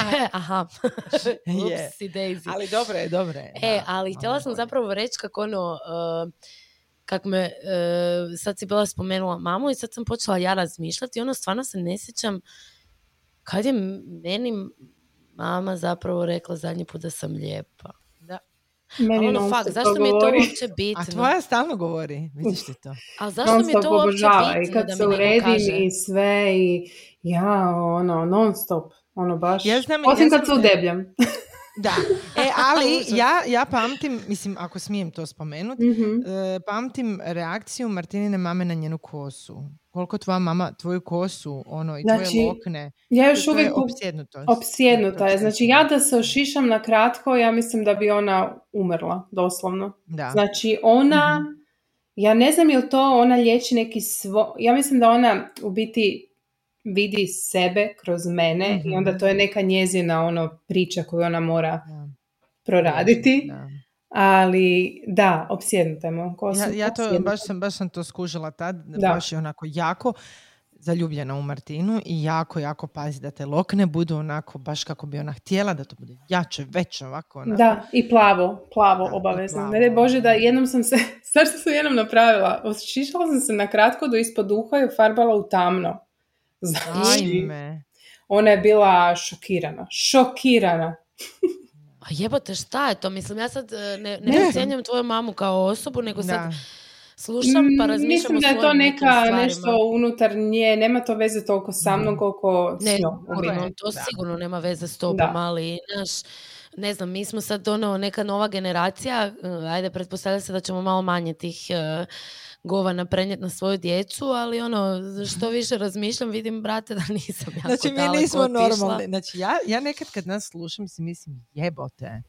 Aha. Upsi daisy. Ali dobro je, dobro je. E, ali htjela sam zapravo reći kako ono, uh, kak me, uh, sad si bila spomenula mamu i sad sam počela ja razmišljati i ono stvarno se ne sjećam kad je meni mama zapravo rekla zadnji put da sam lijepa. Da. Meni ono, fakt, zašto mi je to uopće bitno? A tvoja stalno govori, vidiš ti to? A zašto mi je to uopće bitno I kad da se uredim i sve i ja, ono, non stop. Ono baš, ja znam, osim ja kad se udebljam. Da, e, ali ja, ja pamtim, mislim, ako smijem to spomenuti, mm pamtim reakciju Martinine mame na njenu kosu. Koliko tvoja mama tvoju kosu, ono, i znači, tvoje lokne. Ja još uvijek opsjednuta. Opsjednuta je. Znači, ja da se ošišam na kratko, ja mislim da bi ona umrla, doslovno. Da. Znači, ona, mhm. ja ne znam je to ona liječi neki svo... Ja mislim da ona u biti vidi sebe kroz mene i mhm. onda to je neka njezina ono priča koju ona mora proraditi. Ali da, opsjednuta mu. Ja, ja to, baš sam, baš sam to skužila tad, da. baš je onako jako zaljubljena u Martinu i jako, jako pazi da te lokne budu onako baš kako bi ona htjela, da to bude jače, veće ovako. Onako. Da, i plavo, plavo da, obavezno. Ne Bože da jednom sam se, sad sam jednom napravila, ošišala sam se na kratko do ispod duha i farbala u tamno. Znači, ona je bila šokirana. Šokirana. A jebote, šta je to? Mislim, ja sad e, ne, ne, ne. tvoju mamu kao osobu, nego sad slušam pa mm, razmišljam Mislim da je to neka nešto unutar nje, nema to veze toliko sa mnom koliko ne, s njom. to sigurno nema veze s tobom, ali naš, ne znam, mi smo sad ono neka nova generacija, e, ajde pretpostavlja se da ćemo malo manje tih uh, govana prenijeti na svoju djecu, ali ono, što mhm. više razmišljam, vidim, brate, da nisam jako Znači, mi nismo normalni. Znači, ja, ja nekad kad nas slušam si mislim, jebote.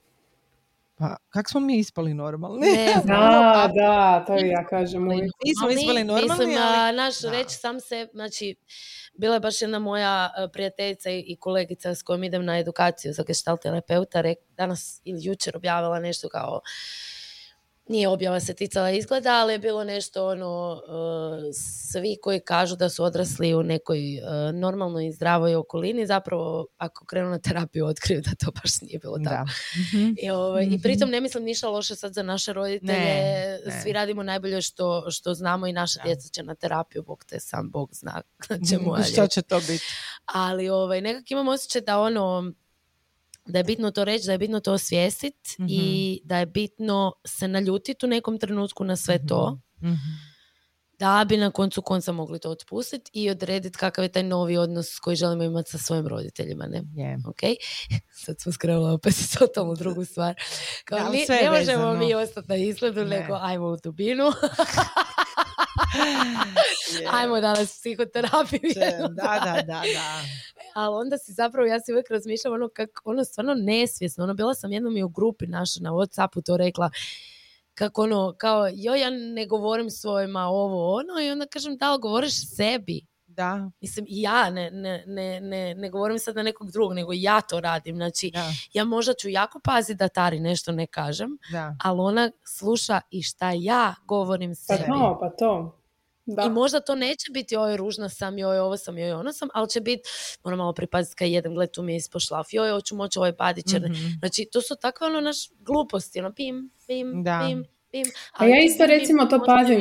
Pa, kak smo mi ispali normalni? Ne, da, da, to ja kažem. Mi smo ispali normalni, mislim, ali... naš reći sam se, znači, bila je baš jedna moja prijateljica i kolegica s kojom idem na edukaciju za gestalt terapeuta, danas ili jučer objavila nešto kao nije objava se ticala izgleda, ali je bilo nešto ono, uh, svi koji kažu da su odrasli u nekoj uh, normalnoj i zdravoj okolini, zapravo ako krenu na terapiju otkriju da to baš nije bilo tako. Mhm. I, ovaj, I pritom mhm. ne mislim ništa loše sad za naše roditelje, svi radimo najbolje što, što znamo i naša djeca će na terapiju, Bog te sam Bog zna Što će to biti? Ali ovaj, nekako imam osjećaj da ono, da je bitno to reći, da je bitno to osvijestiti i mhm. da je bitno se naljutiti u nekom trenutku na sve to. Mhm. Da bi na koncu konca mogli to otpustiti i odrediti kakav je taj novi odnos koji želimo imati sa svojim roditeljima. Ne? Yeah. Sad smo skrenula opet totalno drugu stvar. Kao, mi, ne možemo mi ostati na izgledu, nego ajmo u dubinu. Ajmo danas psihoterapiju. Da, da, da, da. Ali onda si zapravo, ja si uvijek razmišljam ono kako, ono stvarno nesvjesno. Ono, bila sam jednom i u grupi našoj na Whatsappu to rekla kako ono, kao, joj, ja ne govorim svojima ovo, ono, i onda kažem, da li govoriš sebi? Da. Mislim, ja ne, ne, ne, ne, ne govorim sad na nekog drugog, nego ja to radim. Znači, ja možda ću jako paziti da Tari nešto ne kažem, da. ali ona sluša i šta ja govorim pa sebi. Pa to, pa to. Da. I možda to neće biti oj ružna sam, joj ovo sam, joj ono sam, ali će biti, moram malo pripaziti kad jedan gled tu mi je ispošlaf, joj hoću moći ovaj padić. mm Znači to su takve ono naš gluposti, ono pim, pim, da. pim, a ja isto recimo to pazim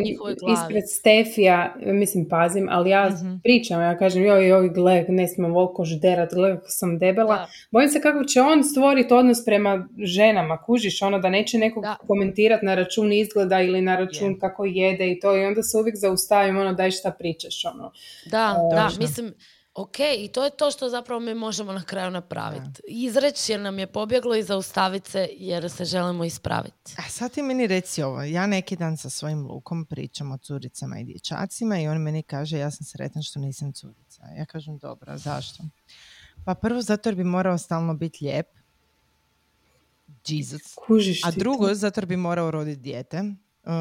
ispred Stefija, mislim pazim, ali ja mm pričam, ja kažem joj, joj, gle, ne smem volko žderat, gle kako sam debela. Da. Bojim se kako će on stvoriti odnos prema ženama, kužiš, ono da neće nekog komentirati na račun izgleda ili na račun kako jede i to i onda se uvijek zaustavim, ono daj šta pričaš, ono. Da, da, mislim, Ok, i to je to što zapravo mi možemo na kraju napraviti. Izreći jer nam je pobjeglo i zaustaviti se jer se želimo ispraviti. A sad ti meni reci ovo, ja neki dan sa svojim lukom pričam o curicama i dječacima i on meni kaže ja sam sretan što nisam curica. Ja kažem dobro, zašto? Pa prvo zato jer bi morao stalno biti lijep. Jesus. A drugo, zato jer bi morao roditi dijete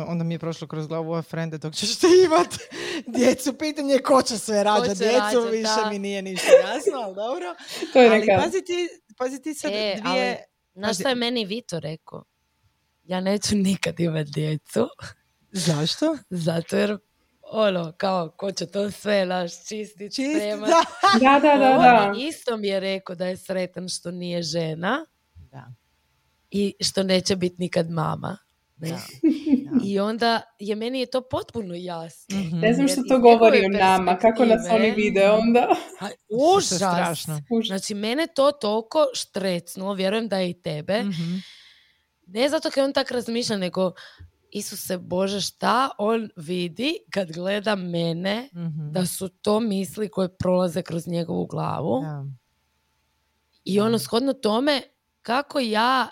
onda mi je prošlo kroz glavu ova frende dok ćeš ti imat djecu, pitanje je ko će sve rađa djecu, više mi nije ništa jasno, ali dobro. to je ali pazi ti, pazi ti sad e, dvije... Znaš što je meni Vito rekao? Ja neću nikad imat djecu. Zašto? Zato jer ono, kao, ko će to sve naš čistiti, Čist, da. da, da, da, da. Isto mi je rekao da je sretan što nije žena. Da. I što neće biti nikad mama. Ne? I onda je meni je to potpuno jasno. Mm-hmm. Ne znam što to govori o nama, kako nas oni vide onda. užas. Strašno. Znači, mene to toliko štrecnulo, vjerujem da je i tebe. Mm-hmm. Ne zato kad on tak razmišlja, nego Isuse Bože, šta on vidi kad gleda mene, mm-hmm. da su to misli koje prolaze kroz njegovu glavu. Ja. I ono, shodno tome, kako ja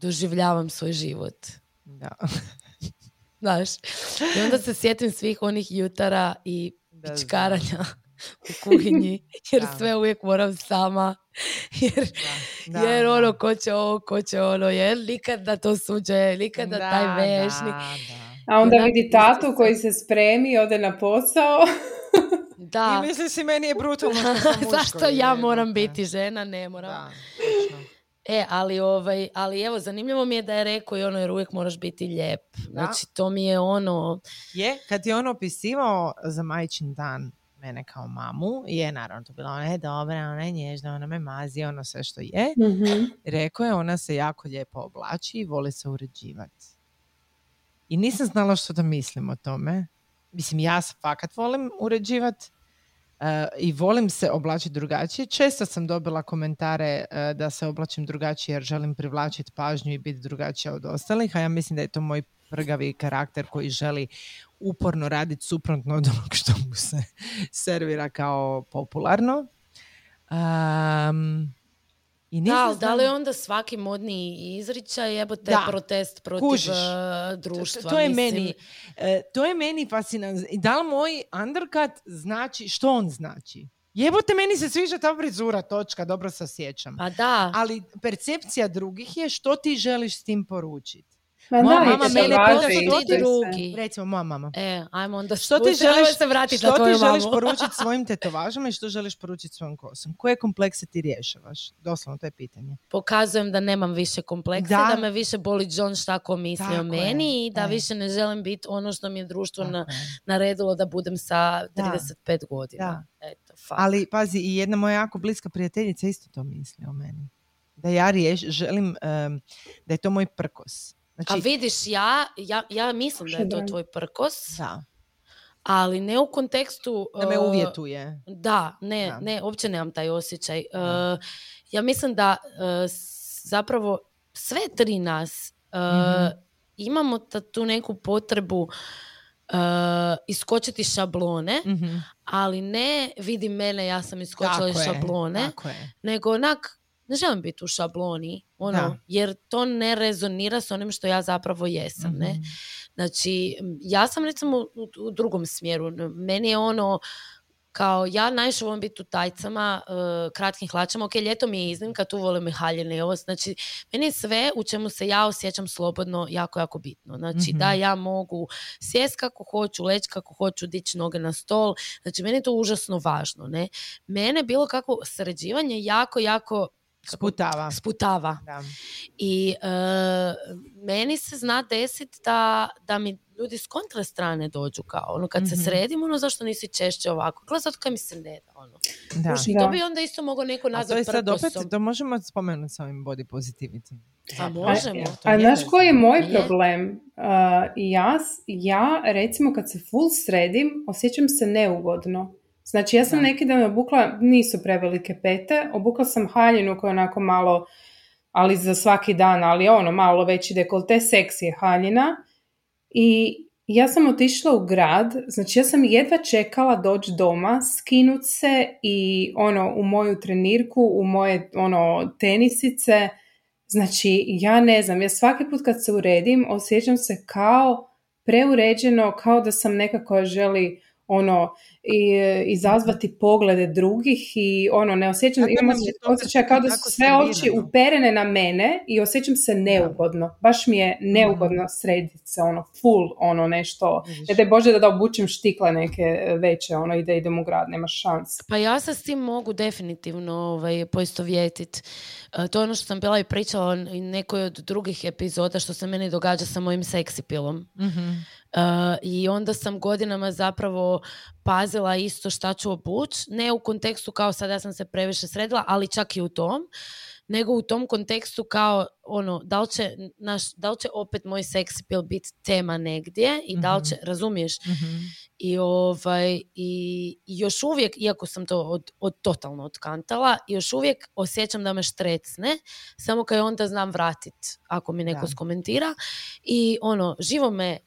doživljavam svoj život. Da. Znaš, i onda se sjetim svih onih jutara i pičkaranja u kuhinji, jer sve uvijek moram sama, jer, jer ono, ko će ovo, ko će ono, jer nikad da to suđe, nikad da, taj vešnik. A onda vidi tatu koji se spremi, ode na posao. da. I misli si, meni je brutalno Zašto ja moram biti žena? Ne moram. Da, E, ali, ovaj, ali evo, zanimljivo mi je da je rekao i ono, jer uvijek moraš biti lijep. Znači, to mi je ono... Je, kad je on opisivao za majčin dan mene kao mamu, je naravno to bila ona je dobra, ona je nježna, ona me mazi, ono sve što je. mm Rekao je, ona se jako lijepo oblači i voli se uređivati. I nisam znala što da mislim o tome. Mislim, ja se fakat volim uređivati, i volim se oblačiti drugačije. Često sam dobila komentare uh, da se oblačim drugačije jer želim privlačiti pažnju i biti drugačija od ostalih, a ja mislim da je to moj prgavi karakter koji želi uporno raditi suprotno od onog što mu se servira kao popularno. Um, i da, da li onda svaki modni izričaj te protest protiv Kužiš. E, društva? To, to je meni, e, to je meni fascinantno. Da li moj undercut znači, što on znači? Jebote, meni se sviđa ta frizura, točka, dobro se osjećam. A da. Ali percepcija drugih je što ti želiš s tim poručiti. Ma moja mama mene pita drugi. Recimo moja mama. E, ajmo onda što ti želiš se vratiti što ti želiš poručiti svojim tetovažama i što želiš poručiti svojom kosom? Koje komplekse ti rješavaš? Doslovno to je pitanje. Pokazujem da nemam više komplekse, da, da me više boli John šta ko misli o meni i da e. više ne želim biti ono što mi je društvo na, naredilo da budem sa 35 godina. Eto, Ali pazi, i jedna moja jako bliska prijateljica isto to misli o meni. Da ja riješ, želim um, da je to moj prkos Znači, A vidiš, ja, ja, ja mislim da je to tvoj prkos. Da. Ali ne u kontekstu... Da me uh, uvjetuje. Da, ne, ne, uopće nemam taj osjećaj. Uh, ja mislim da uh, zapravo sve tri nas mm imamo tu neku potrebu Uh, iskočiti šablone, mhm. ali ne vidi mene, ja sam iskočila iz šablone, nego onak ne želim biti u šabloni, ono, jer to ne rezonira s onim što ja zapravo jesam, ne. Mhm. Znači, ja sam recimo u, drugom smjeru. Meni je ono, kao ja najviše volim biti u tajcama, uh, kratkim hlačama, ok, ljeto mi je iznimka, tu volim i haljene i ovo, znači, meni je sve u čemu se ja osjećam slobodno jako, jako bitno. Znači, da mhm. ja mogu sjest kako hoću, leći kako hoću, dići noge na stol, znači, meni je to užasno važno, ne. Mene bilo kako sređivanje jako, jako Sputava. Sputava. Da. I uh, meni se zna desiti da, da mi ljudi s kontra strane dođu kao ono kad se mhm. sredim ono zašto nisi češće ovako gleda zato kad mi se ne da ono da. Uši, to bi onda isto mogao neko nazvati to sad opet to možemo spomenuti sa ovim body positivity a možemo a, a znaš koji je moj problem uh, ja, ja recimo kad se full sredim osjećam se neugodno Znači ja sam neki dan obukla, nisu prevelike pete, obukla sam haljinu koja je onako malo, ali za svaki dan, ali ono malo veći dekolte, seksi je haljina i ja sam otišla u grad, znači ja sam jedva čekala doći doma, skinut se i ono u moju trenirku, u moje ono tenisice. Znači ja ne znam, ja svaki put kad se uredim osjećam se kao preuređeno, kao da sam nekako želi ono i, izazvati poglede drugih i ono ne osjećam, imam osjećaj kao da su sve oči uperene na mene i osjećam se neugodno. Baš mi je neugodno srediti se ono full ono nešto. Ne daj Bože da da obučem štikle neke veće ono i da idem u grad, nema šans. Pa ja se s tim mogu definitivno ovaj, poistovjetiti. E, to je ono što sam bila i pričala u nekoj od drugih epizoda što se meni događa sa mojim seksipilom. Mm I onda sam godinama zapravo pazila isto šta ću obući, ne u kontekstu kao sad ja sam se previše sredila, ali čak i u tom, nego u tom kontekstu kao ono, da li će, naš, da li će opet moj seksi pil biti tema negdje i da li će, mhm. razumiješ? Mhm. I, ovaj, i, još uvijek, iako sam to od, od totalno otkantala, još uvijek osjećam da me štrecne, samo kad onda znam vratit ako mi neko skomentira. I ono, živo me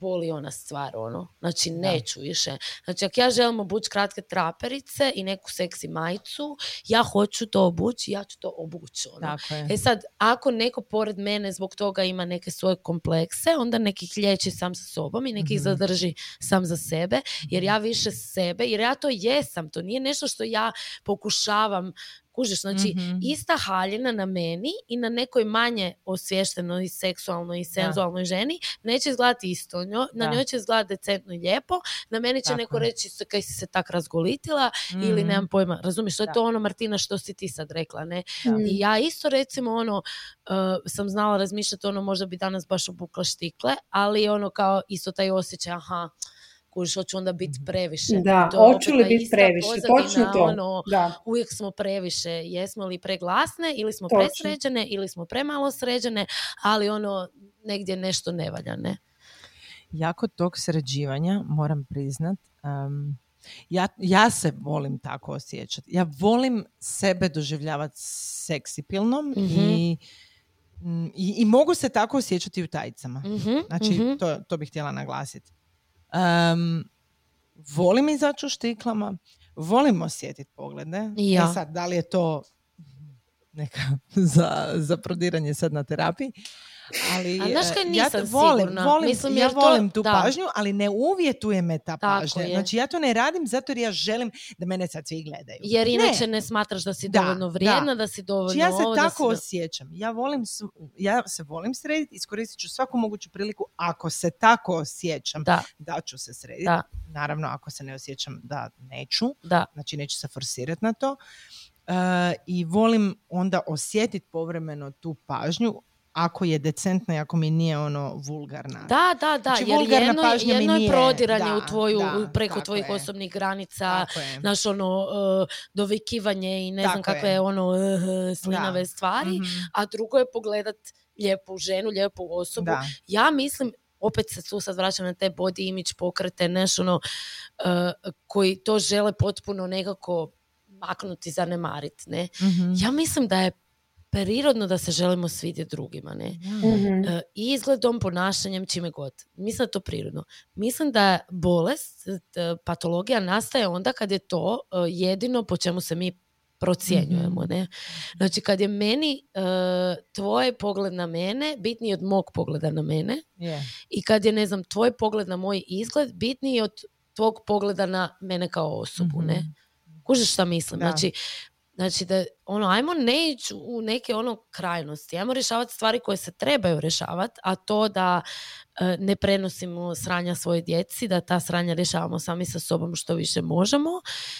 boli ona stvar, ono. Znači, neću više. Znači, ako ja želim obući kratke traperice i neku seksi majicu, ja hoću to obući, ja ću to obući, ono. E sad, ako neko pored mene zbog toga ima neke svoje komplekse, onda nekih liječi sam sa sobom i nekih mm zadrži sam za sebe, jer ja više sebe, jer ja to jesam, to nije nešto što ja pokušavam Kužiš, znači mm ista haljina na meni i na nekoj manje osvještenoj seksualnoj i senzualnoj ženi neće izgledati isto. na njoj će izgledati decentno i lijepo, na meni će neko reći kaj si se tak razgolitila ili mhm. nemam pojma. Razumiješ, to je to ono Martina što si ti sad rekla, ne? I ja isto recimo ono uh, sam znala razmišljati ono možda bi danas baš obukla štikle, ali ono kao isto taj osjećaj, aha, kužiš, hoću onda biti previše. Da, hoću li biti previše, točno to. Ono, da. Uvijek smo previše, jesmo li preglasne ili smo točno. presređene ili smo premalo sređene, ali ono negdje nešto ne valja, ne? Jako tog sređivanja, moram priznat, um, ja, ja se volim tako osjećati. Ja volim sebe doživljavati seksipilnom mm-hmm. i i, I mogu se tako osjećati u tajicama. Mm-hmm, znači, mm-hmm. To, to bih htjela naglasiti. Um, volim izaći u štiklama, volim osjetiti poglede. Ja. E sad, da li je to neka za, za prodiranje sad na terapiji, ali A znaš kaj e, nisam ja volim, sigurna. Volim, Mislim, ja volim tu pažnju, ali ne uvjetuje me ta pažnja. Znači ja to ne radim zato jer ja želim da mene sad svi gledaju. Jer inače ne, smatraš da si dovoljno vrijedna, da. si dovoljno znači, ja se ovo, tako osjećam. Ja, volim, ja se volim srediti, iskoristit ću svaku moguću priliku ako se tako osjećam da, da ću se srediti. Naravno, ako se ne osjećam da neću, da. znači neću se forsirati na to. Uh, i volim onda osjetiti povremeno tu pažnju ako je decentna i ako mi nije ono vulgarna. Da, da, da, znači, jer jedno, jedno je prodiranje u tvoju, preko tvojih osobnih granica, naš ono uh, dovikivanje i ne znam kakve je. ono uh, slinave stvari, mhm. a drugo je pogledat lijepu ženu, lijepu osobu. Ja mislim, opet se tu sad vraćam na te body image pokrete, nešto ono, uh, koji to žele potpuno nekako maknuti, zanemariti, ne? Mhm. Ja mislim da je prirodno da se želimo svidjeti drugima, ne? mm izgledom, ponašanjem, čime god. Mislim da je to prirodno. Mislim da bolest, patologija nastaje onda kad je to e, jedino po čemu se mi procjenjujemo, mhm. ne? Znači, kad je meni uh, tvoj pogled na mene bitniji od mog pogleda na mene i kad je, ne znam, tvoj pogled na moj izgled bitniji od tvog pogleda na mene kao osobu, ne? Mhm. Kužiš šta mislim? Znači, Znači da, ono, ajmo ne ići u neke ono krajnosti, ajmo rješavati stvari koje se trebaju rješavati, a to da e, ne prenosimo sranja svoje djeci, da ta sranja rješavamo sami sa sobom što više možemo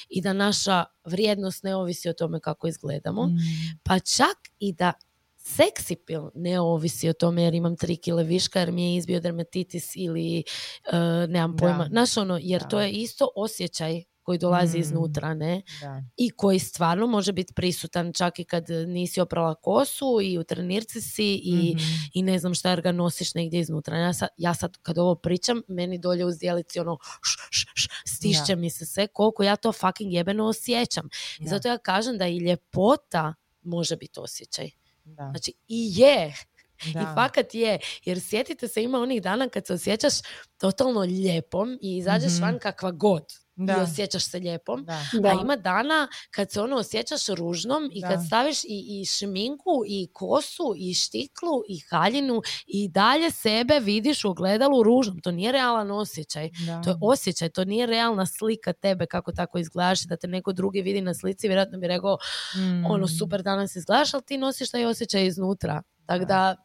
i da naša vrijednost ne ovisi o tome kako izgledamo, mm. pa čak i da seksipil ne ovisi o tome jer imam tri kile viška jer mi je izbio dermatitis ili uh, nemam pojma. Znaš ono, jer to je isto osjećaj koji dolazi mm. iznutra, ne? I koji stvarno može biti prisutan čak i kad nisi oprala kosu i u trenirci si i, mhm. i ne znam šta jer ga nosiš negdje iznutra. Ja sad, ja sad kad ovo pričam, meni dolje u zdjelici ono š, š, š, stišće mi se sve koliko ja to fucking jebeno osjećam. I zato ja kažem da i ljepota može biti osjećaj. Da. Znači i je I fakat je. Jer sjetite se, ima onih dana kad se osjećaš totalno lijepom i izađeš mm van kakva god da. i osjećaš se lijepom. Da. A ima dana kad se ono osjećaš ružnom i kad staviš i, i šminku i kosu i štiklu i haljinu i dalje sebe vidiš u ogledalu ružnom. To nije realan osjećaj. To je osjećaj, to nije realna slika tebe kako tako izgledaš da te neko drugi vidi na slici, vjerojatno bi rekao ono mm. super danas izgledaš, ali ti nosiš taj osjećaj iznutra. Tako da,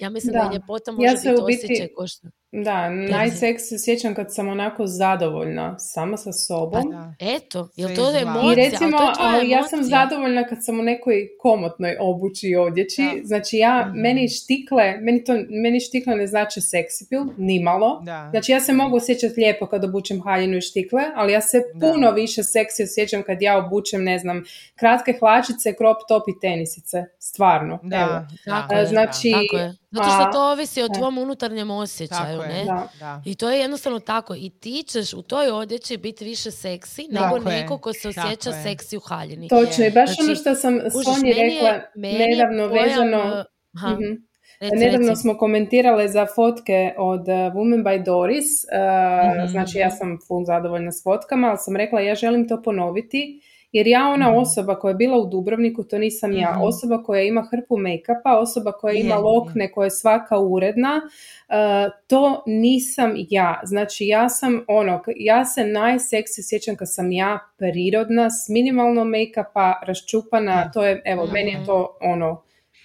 ja mislim da, da ljepota može ja biti osjećaj ko što... Da, najseks se sjećam kad sam onako zadovoljna sama sa sobom. Pa Eto, je to emocija? I recimo, ali, ja sam zadovoljna kad sam u nekoj komotnoj obući i odjeći. Znači ja, mhm. meni štikle, meni, to, meni štikle ne znači seksipil, nimalo. Da. Znači ja se mogu osjećati lijepo kad obučem haljinu i štikle, ali ja se puno više seksi osjećam kad ja obučem, ne znam, kratke hlačice, crop top i tenisice. Stvarno. Da, Evo. Tako je, znači, tako je. Zato što to ovisi o tvom unutarnjem osjećaju, ne? Da. I to je jednostavno tako. I ti ćeš u toj odjeći biti više seksi nego neko ko se osjeća seksi u haljini. Točno, i baš znači, ono što sam Sonji rekla nedavno vezano... Aha. Mhm. Nedavno smo komentirale za fotke od uh, Women by Doris, uh, mm znači ja sam full zadovoljna s fotkama, ali sam rekla ja želim to ponoviti jer ja ona mhm. osoba koja je bila u Dubrovniku, to nisam ja. Mhm. Osoba koja ima hrpu make-upa, osoba koja ima lokne, koja je svaka uredna, uh, to nisam ja. Znači ja sam ono, ja se najseksi sjećam kad sam ja prirodna, s minimalno make-upa, raščupana, to je, evo, meni je to ono,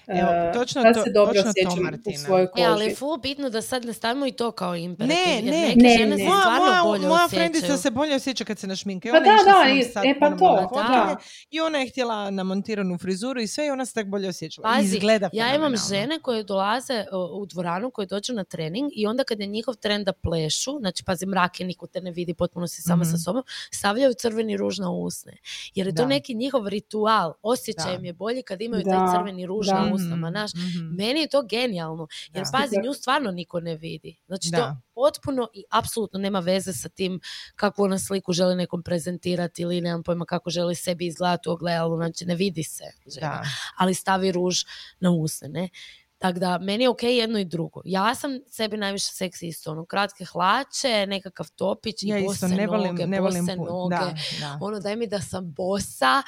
Evo, e, točno to, se dobro točno to, Martina. u svojoj koži. E, ali fu bitno da sad ne stavimo i to kao imperativ. Ne, ne, jer neke žene ne, se stvarno bolje moja frendica se bolje osjeća kad se našminka. Pa da, da, i, e pa to, da. I ona je htjela namontiranu frizuru i sve i ona se tako bolje osjećala. Pazi, Izgleda ja imam žene koje dolaze u dvoranu, koje dođu na trening i onda kad je njihov trend da plešu, znači pazi mrake, niko te ne vidi, potpuno si sama sa mhm. sobom, stavljaju crveni ruž na usne. Jer je to neki njihov ritual. Osjećaj im je bolji kad imaju taj crveni ruž na usnama, naš. Mm-hmm. Meni je to genijalno, jer da. pazi, nju stvarno niko ne vidi. Znači to potpuno i apsolutno nema veze sa tim kako ona sliku želi nekom prezentirati ili nemam pojma kako želi sebi izgledati u ogledalu, znači ne vidi se žena, ali stavi ruž na usne, ne? Tako da, meni je ok jedno i drugo. Ja sam sebi najviše seksi isto, ono, kratke hlače, nekakav topić i ja bose ne volim, noge, ne volim bose noge. Da, da. Ono, daj mi da sam bosa,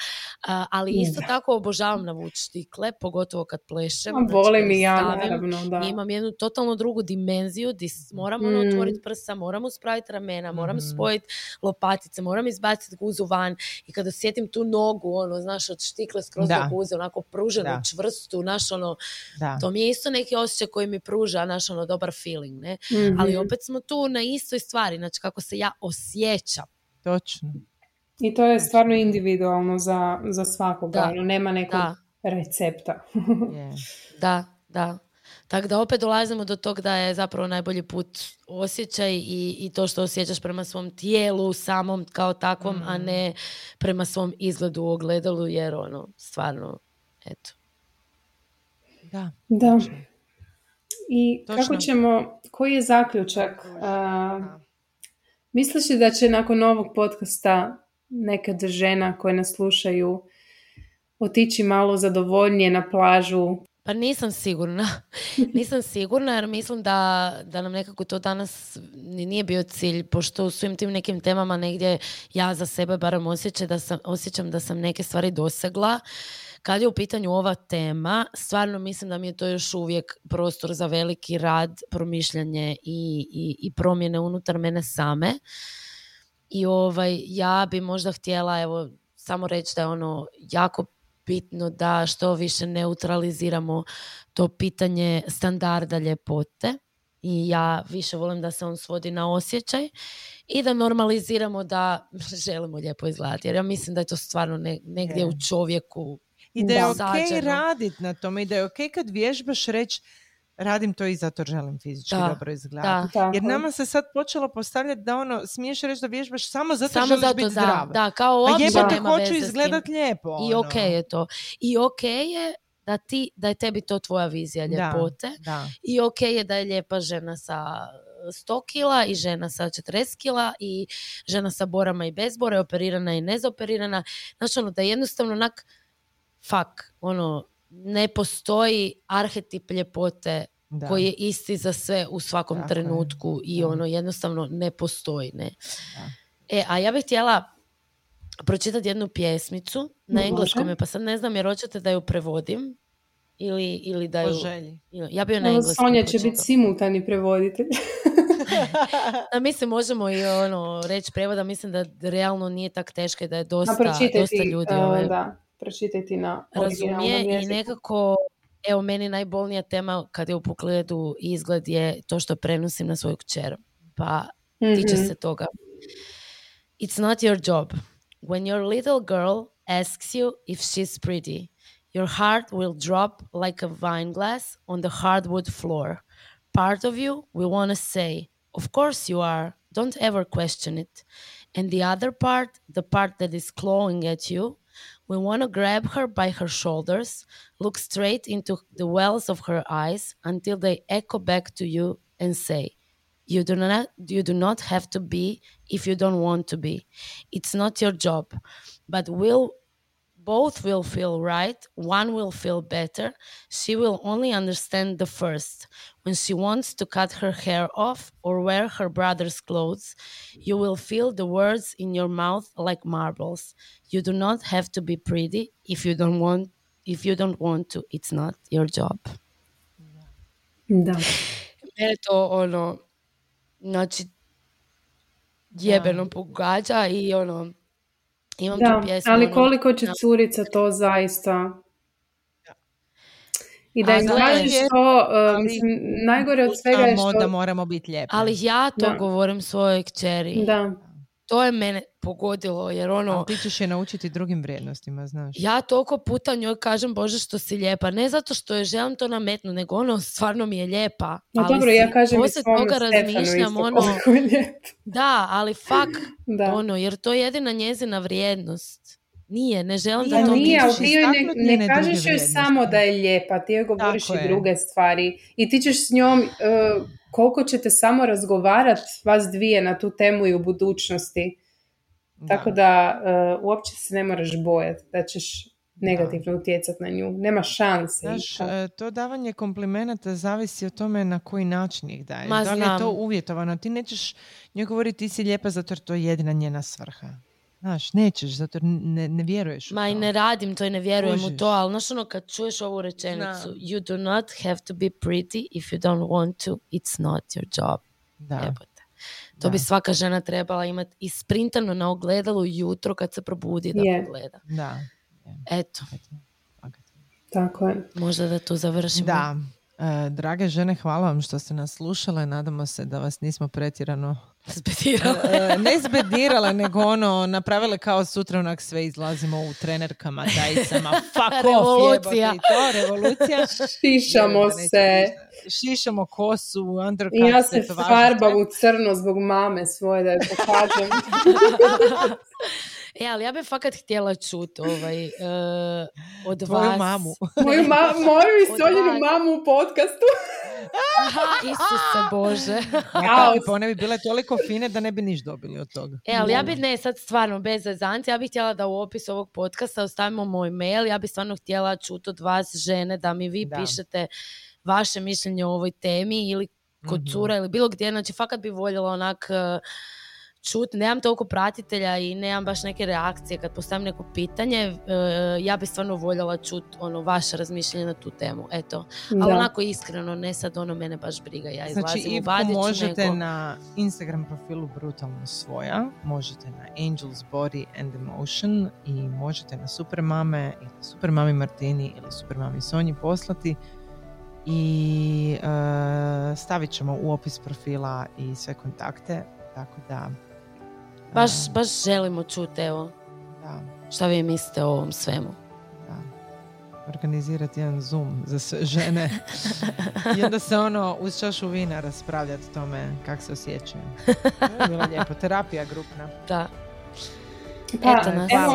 ali isto tako obožavam navući štikle, pogotovo kad plešem. Znači, volim i ja, naravno, da. Imam jednu totalno drugu dimenziju, di moram ono, mm. otvoriti prsa, moram uspraviti ramena, moram mm. spojiti lopatice, moram izbaciti guzu van i kada osjetim tu nogu, ono, znaš, od štikle skroz do guze, onako pruženu, čvrstu, znaš, ono, to mi je isto neki osjećaj koji mi pruža naš ono dobar feeling, ne? Ali mhm. opet smo tu na istoj stvari, znači kako se ja osjećam. Točno. I to je stvarno individualno za, za svakoga, da. Ono, nema nekog recepta. Da, da. Tako da opet dolazimo do tog da je zapravo najbolji put osjećaj i, i to što osjećaš prema svom tijelu samom kao takvom, a mhm. ne prema svom izgledu u ogledalu, jer ono, stvarno, eto. Da. da. I kako ćemo, koji je zaključak? Uh, misliš li da će nakon ovog podcasta nekad žena koje nas slušaju otići malo zadovoljnije na plažu? Pa nisam sigurna. nisam sigurna jer mislim da, da nam nekako to danas nije bio cilj, pošto u svim tim nekim temama negdje ja za sebe barem osjećam da sam, osjećam da sam neke stvari dosegla kad je u pitanju ova tema, stvarno mislim da mi je to još uvijek prostor za veliki rad, promišljanje i, i, i promjene unutar mene same. I ovaj, ja bi možda htjela evo, samo reći da je ono jako bitno da što više neutraliziramo to pitanje standarda ljepote i ja više volim da se on svodi na osjećaj i da normaliziramo da želimo lijepo izgledati jer ja mislim da je to stvarno negdje u čovjeku i da je ok radit na tome i da je ok kad vježbaš reći radim to i zato želim fizički dobro izgledati. Jer nama se sad počelo postavljati da ono, smiješ reći da vježbaš samo zato samo želiš zato, biti da, zdrav. Da, kao uopće nema hoću izgledat lijepo. I ok ono. je to. I ok je da, ti, da je tebi to tvoja vizija ljepote. Da, I ok je da je lijepa žena sa 100 kila i žena sa 40 kila i žena sa borama i bez bore, operirana i nezoperirana. Znači ono da jednostavno onak fak, ono, ne postoji arhetip ljepote koji je isti za sve u svakom trenutku i ono jednostavno ne postoji. Ne? E, a ja bih htjela pročitati jednu pjesmicu na engleskom, pa sad ne znam jer hoćete da ju prevodim ili, ili da ju... Ja bi na engleskom Sonja će biti simultani prevoditelj. da, mislim, možemo i ono, reći prevoda, mislim da realno nije tak teško da je dosta, dosta ljudi... Uh, ovaj, da, pročitati na Razumije i nekako Evo, meni najbolnija tema kad je u pogledu izgled je to što prenosim na svoju kćer. Pa tiče mhm. se toga. It's not your job. When your little girl asks you if she's pretty, your heart will drop like a wine glass on the hardwood floor. Part of you will want to say, Of course you are. Don't ever question it. And the other part, the part that is clawing at you, We want to grab her by her shoulders, look straight into the wells of her eyes until they echo back to you and say, you do not you do not have to be if you don't want to be. It's not your job. But will both will feel right, one will feel better. She will only understand the first. When she wants to cut her hair off or wear her brother's clothes, you will feel the words in your mouth like marbles. You do not have to be pretty if you don't want if you don't want to. It's not your job. Da. Mene to ono, oh znači, jebeno pogađa i ono, oh Imam da, pjesmu, ali ono, koliko će curica to zaista... I da im kažeš to, uh, mislim, najgore od svega je što... da moramo biti lijepi. Ali ja to govorim svojoj kćeri. Da to je mene pogodilo, jer ono... A ti ćeš je naučiti drugim vrijednostima, znaš. Ja toliko puta njoj kažem, Bože, što si lijepa. Ne zato što je želim to nametnu, nego ono, stvarno mi je lijepa. No ali dobro, ja kažem i toga razmišljam, ono... Da, ali fak, da. ono, jer to je jedina njezina vrijednost. Nije, ne želim da to nije, ali ti ne, ne, kažeš joj samo da je lijepa, ti joj govoriš i druge stvari. I ti ćeš s njom... Uh, koliko ćete samo razgovarati vas dvije na tu temu i u budućnosti. Tako da uh, uopće se ne moraš bojati da ćeš negativno utjecati na nju. Nema šanse. Znaš, e, to davanje komplimenata zavisi o tome na koji način ih daješ. da li je to uvjetovano? Ti nećeš njoj govoriti ti si lijepa zato jer to je jedina njena svrha. Znaš, nećeš, zato ne, ne vjeruješ Ma i ne radim to i ne vjerujem u to, ali znaš ono kad čuješ ovu rečenicu, you do not have to be pretty if you don't want to, it's not your job. Da. To bi svaka žena trebala imati isprintano na ogledalu jutro kad se probudi da yeah. pogleda. Da. Eto. Tako je. Možda da tu završimo. Da. E, drage žene, hvala vam što ste nas slušale. Nadamo se da vas nismo pretjerano Zbedirale. E, ne zbedirale, nego ono, napravile kao sutra onak sve izlazimo u trenerkama, dajicama, fuck revolucija. off, to, revolucija. Šišamo se. Šišamo kosu, undercut. I ja se farbam u crno zbog mame svoje, da je pokažem. E, ali ja bih fakat htjela čuti ovaj, uh, od Tvoju vas. mamu. moju, ma- moju i Sonjinu mamu u podcastu. Aha, Isuse Bože. Ja, pa one bi bile toliko fine da ne bi niš dobili od toga. E, ali ja bi ne, sad stvarno bez zezanci, ja bih htjela da u opis ovog podcasta ostavimo moj mail, ja bih stvarno htjela čuti od vas žene da mi vi da. pišete vaše mišljenje o ovoj temi ili kod mm cura ili bilo gdje, znači fakat bi voljela onak čuti, nemam toliko pratitelja i nemam baš neke reakcije kad postavim neko pitanje, e, ja bi stvarno voljela čuti ono, vaše razmišljanje na tu temu, eto. Ali onako iskreno, ne sad ono mene baš briga, ja znači, izlazim znači, u možete na Instagram profilu Brutalno svoja, možete na Angels Body and Emotion i možete na Supermame ili Supermami Martini ili Supermami Sonji poslati i uh, stavit ćemo u opis profila i sve kontakte, tako da Baš, baš želimo čuti, evo, da. šta vi mislite o ovom svemu. Da. Organizirati jedan Zoom za sve žene i onda se ono uz čašu vina raspravljati o tome kako se osjećaju. Bilo lijepo. Terapija grupna. Da. Pa, Eto nas. Evo,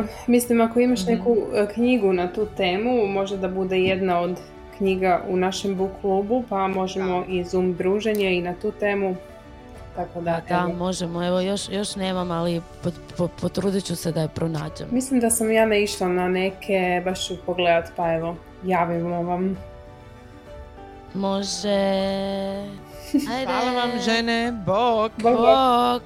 uh, mislim, ako imaš mm-hmm. neku uh, knjigu na tu temu, može da bude jedna od knjiga u našem book klubu, pa možemo da. i Zoom druženje i na tu temu Tako da, da, možemo. Evo, još, još nemam, ali potrudit ću se da je pronađem. Mislim da sam ja ne išla na neke, baš ću pogledat, pa evo, javimo vam. Može. Ajde. Hvala vam žene. Bok. Bok. Bok.